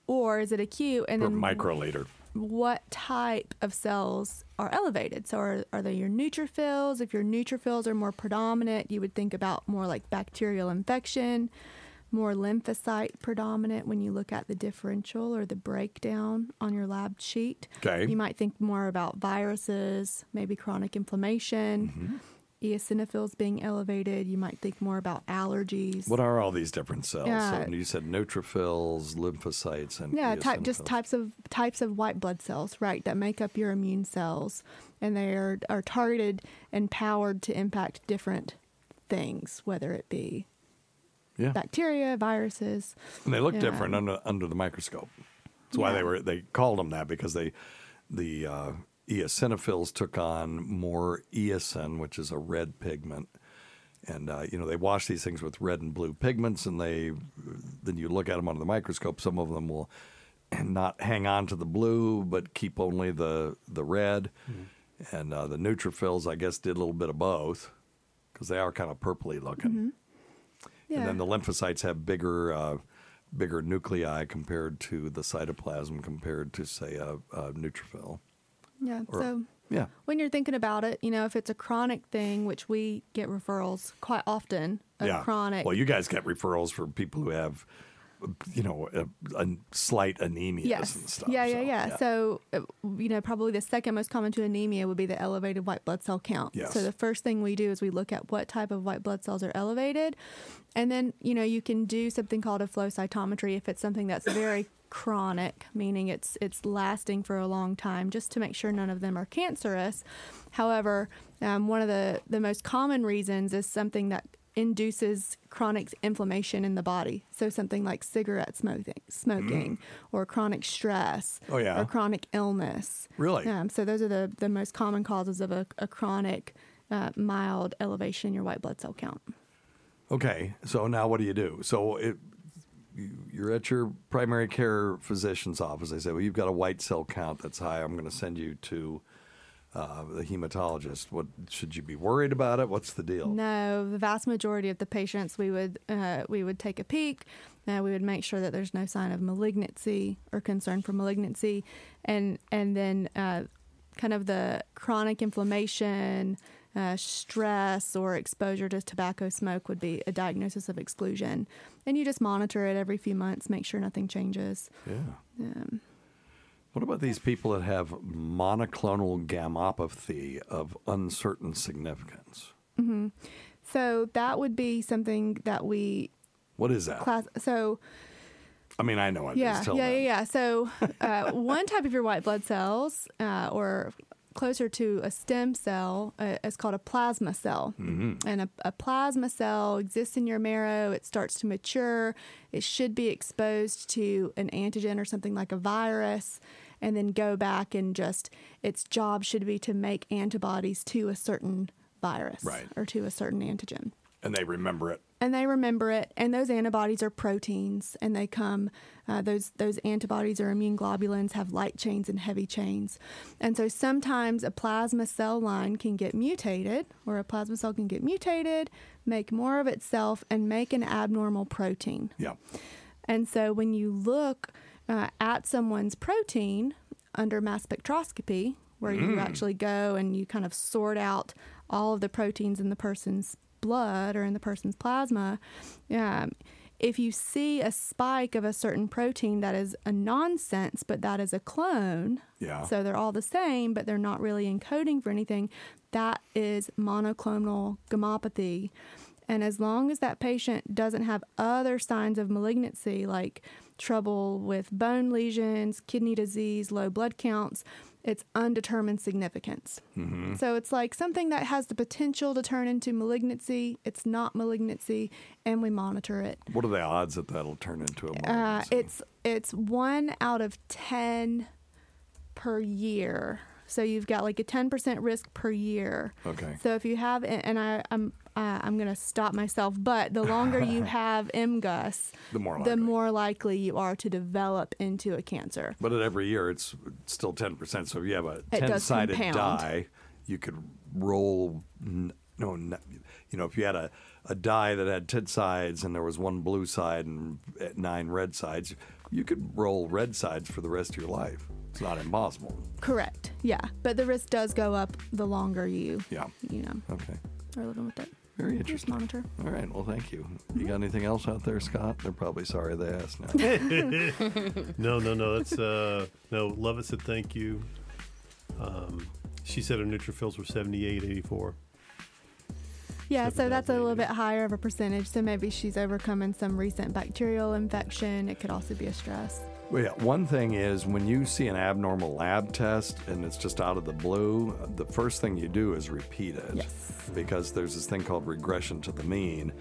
H: or is it acute? And
E: Per
H: then
E: microliter.
H: What type of cells are elevated? So are, are they your neutrophils? If your neutrophils are more predominant, you would think about more like bacterial infection, more lymphocyte predominant when you look at the differential or the breakdown on your lab sheet.
E: Okay.
H: You might think more about viruses, maybe chronic inflammation.
E: Mm-hmm.
H: Eosinophils being elevated, you might think more about allergies.
E: What are all these different cells?
H: Yeah.
E: So you said neutrophils, lymphocytes, and
H: Yeah, type, just types of types of white blood cells, right, that make up your immune cells, and they are, are targeted and powered to impact different things, whether it be
E: Yeah.
H: bacteria, viruses.
E: And they look
H: Yeah.
E: different under under the microscope. That's why they were they called them that because they the uh, eosinophils took on more eosin, which is a red pigment. And uh, you know they wash these things with red and blue pigments, and they then you look at them under the microscope. Some of them will not hang on to the blue, but keep only the the red. And uh, the neutrophils, I guess, did a little bit of both because they are kind of purpley looking.
H: Mhm. Yeah.
E: And then the lymphocytes have bigger, uh, bigger nuclei compared to the cytoplasm compared to say a, a neutrophil.
H: Yeah.
E: Or-
H: so
E: Yeah.
H: when you're thinking about it, you know, if it's a chronic thing, which we get referrals quite often of
E: yeah.
H: chronic.
E: Well, you guys get referrals for people who have, you know, a, a slight anemia
H: Yes.
E: and stuff.
H: yeah,
E: so,
H: yeah, yeah, So, uh, you know, probably the second most common to anemia would be the elevated white blood cell count.
E: Yes.
H: So, the first thing we do is we look at what type of white blood cells are elevated. And then, you know, you can do something called a flow cytometry if it's something that's very chronic, meaning it's it's lasting for a long time, just to make sure none of them are cancerous. However, um, one of the, the most common reasons is something that induces chronic inflammation in the body. So something like cigarette smoking, smoking, or chronic stress,
E: Mm. Oh, yeah.
H: or chronic illness.
E: Really?
H: Um, so those are the, the most common causes of a, a chronic uh, mild elevation in your white blood cell count.
E: Okay. So now what do you do? So it, you're at your primary care physician's office. They say, well, you've got a white cell count that's high. I'm going to send you to uh, the hematologist. What should you be worried about it? What's the deal?
H: No, the vast majority of the patients we would uh, we would take a peek. Uh, we would make sure that there's no sign of malignancy or concern for malignancy, and and then uh, kind of the chronic inflammation, uh, stress, or exposure to tobacco smoke would be a diagnosis of exclusion, and you just monitor it every few months, make sure nothing changes.
E: Yeah.
H: Um,
E: What about these people that have monoclonal gammopathy of uncertain significance?
H: mhm. So that would be something that we
E: What is that?
H: class. So
E: I mean, I know it.
H: yeah, yeah, yeah, yeah. So uh, one type of your white blood cells, uh, or closer to a stem cell, uh, is called a plasma cell.
E: Mhm.
H: And a, a plasma cell exists in your marrow. It starts to mature. It should be exposed to an antigen or something like a virus, and then go back and just its job should be to make antibodies to a certain virus
E: Right.
H: or to a certain antigen.
E: And they remember it
H: and they remember it. And those antibodies are proteins, and they come. Uh, those those antibodies or immune globulins have light chains and heavy chains, and so sometimes a plasma cell line can get mutated, or a plasma cell can get mutated, make more of itself, and make an abnormal protein.
E: Yeah.
H: And so when you look uh, at someone's protein under mass spectroscopy, where you
T: Mm.
H: actually go and you kind of sort out all of the proteins in the person's blood or in the person's plasma, um, if you see a spike of a certain protein that is a nonsense, but that is a clone,
E: Yeah.
H: so they're all the same, but they're not really encoding for anything, that is monoclonal gammopathy. And as long as that patient doesn't have other signs of malignancy, like trouble with bone lesions, kidney disease, low blood counts, it's undetermined significance.
E: Mm-hmm.
H: So it's like something that has the potential to turn into malignancy. It's not malignancy, and we monitor it.
E: What are the odds that that'll turn into a
H: Uh,
E: malignancy?
H: it's it's one out of ten per year. So you've got like a ten percent risk per year.
E: Okay.
H: So if you have, and and I, I'm uh, I'm gonna stop myself, but the longer you have MGUS,
E: The more
H: the more likely you are to develop into a cancer.
E: But at every year, it's still 10%. So if you have a 10 sided die, you could roll. n- No, you know, if you had a, a die that had 10 sides and there was one blue side and nine red sides, you could roll red sides for the rest of your life. It's not impossible.
H: Correct. Yeah, but the risk does go up the longer you
E: Yeah.
H: you know
E: Okay.
H: are living with it.
E: Very
H: Just
E: interesting.
H: monitor.
E: All right. Well, thank you. You got anything else out there, Scott? They're probably sorry they asked now.
F: no, no, no. That's uh, no. Lovett said thank you. Um, she said her neutrophils were 78, 84.
H: Yeah, so that's a little bit higher of a percentage. So maybe she's overcoming some recent bacterial infection. It could also be a stress.
E: Well, yeah. One thing is when you see an abnormal lab test and it's just out of the blue, the first thing you do is repeat it.
H: Yes.
E: Because there's this thing called regression to the mean,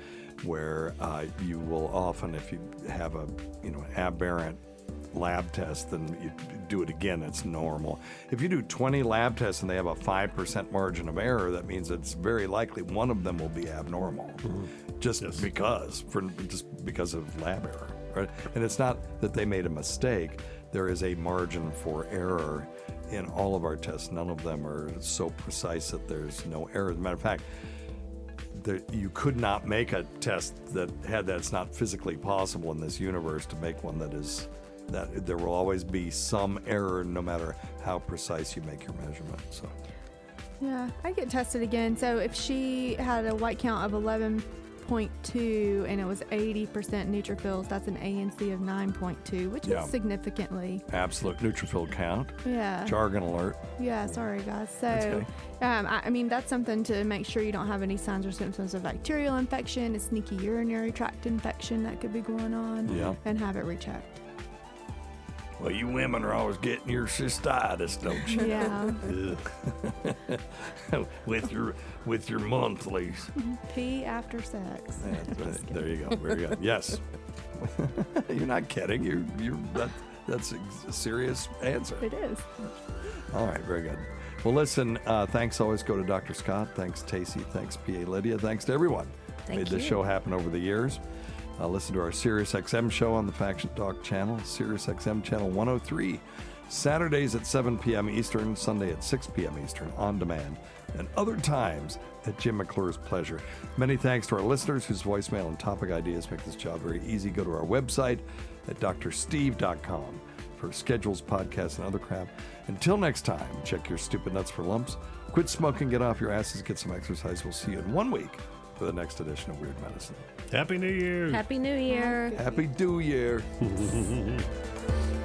E: where uh, you will often, if you have a you know aberrant lab test, then you do it again. It's normal. If you do 20 lab tests and they have a five percent margin of error, that means it's very likely one of them will be abnormal, just because for just because of lab error, right? And it's not that they made a mistake. There is a margin for error in all of our tests. None of them are so precise that there's no error. As a matter of fact, there, you could not make a test that had that's not physically possible in this universe to make one that is that there will always be some error no matter how precise you make your measurement. So
H: Yeah, I get tested again. So if she had a white count of 11.2 and it was 80% neutrophils, that's an ANC of 9.2, which
E: Yeah.
H: is significantly.
E: absolute neutrophil count.
H: Yeah.
E: Jargon alert.
H: Yeah, sorry guys. So,
E: okay.
H: um, I, I mean, that's something to make sure you don't have any signs or symptoms of bacterial infection, a sneaky urinary tract infection that could be going on,
E: Yeah.
H: and have it rechecked.
E: Well, you women are always getting your cystitis, don't you?
H: Yeah.
E: with your with your monthlies.
H: Pee after sex.
E: That's right. There you go. Very good. Yes. you're not kidding. You're you're that that's a serious answer.
H: It is.
E: All right, very good. Well, listen, uh, thanks always go to Dr. Scott. Thanks, Tacey. Thanks, PA Lydia. Thanks to everyone
G: Thank
E: made this show happen over the years. Uh, listen to our Sirius XM show on the Faction Talk channel, Sirius XM channel 103. Saturdays at 7 p.m. Eastern, Sunday at 6 p.m. Eastern on demand, and other times at Jim McClure's pleasure. Many thanks to our listeners whose voicemail and topic ideas make this job very easy. Go to our website at drsteve.com for schedules, podcasts, and other crap. Until next time, check your stupid nuts for lumps. Quit smoking, get off your asses, get some exercise. We'll see you in one week for the next edition of Weird Medicine.
F: Happy New Year.
G: Happy New Year.
E: Happy New Year.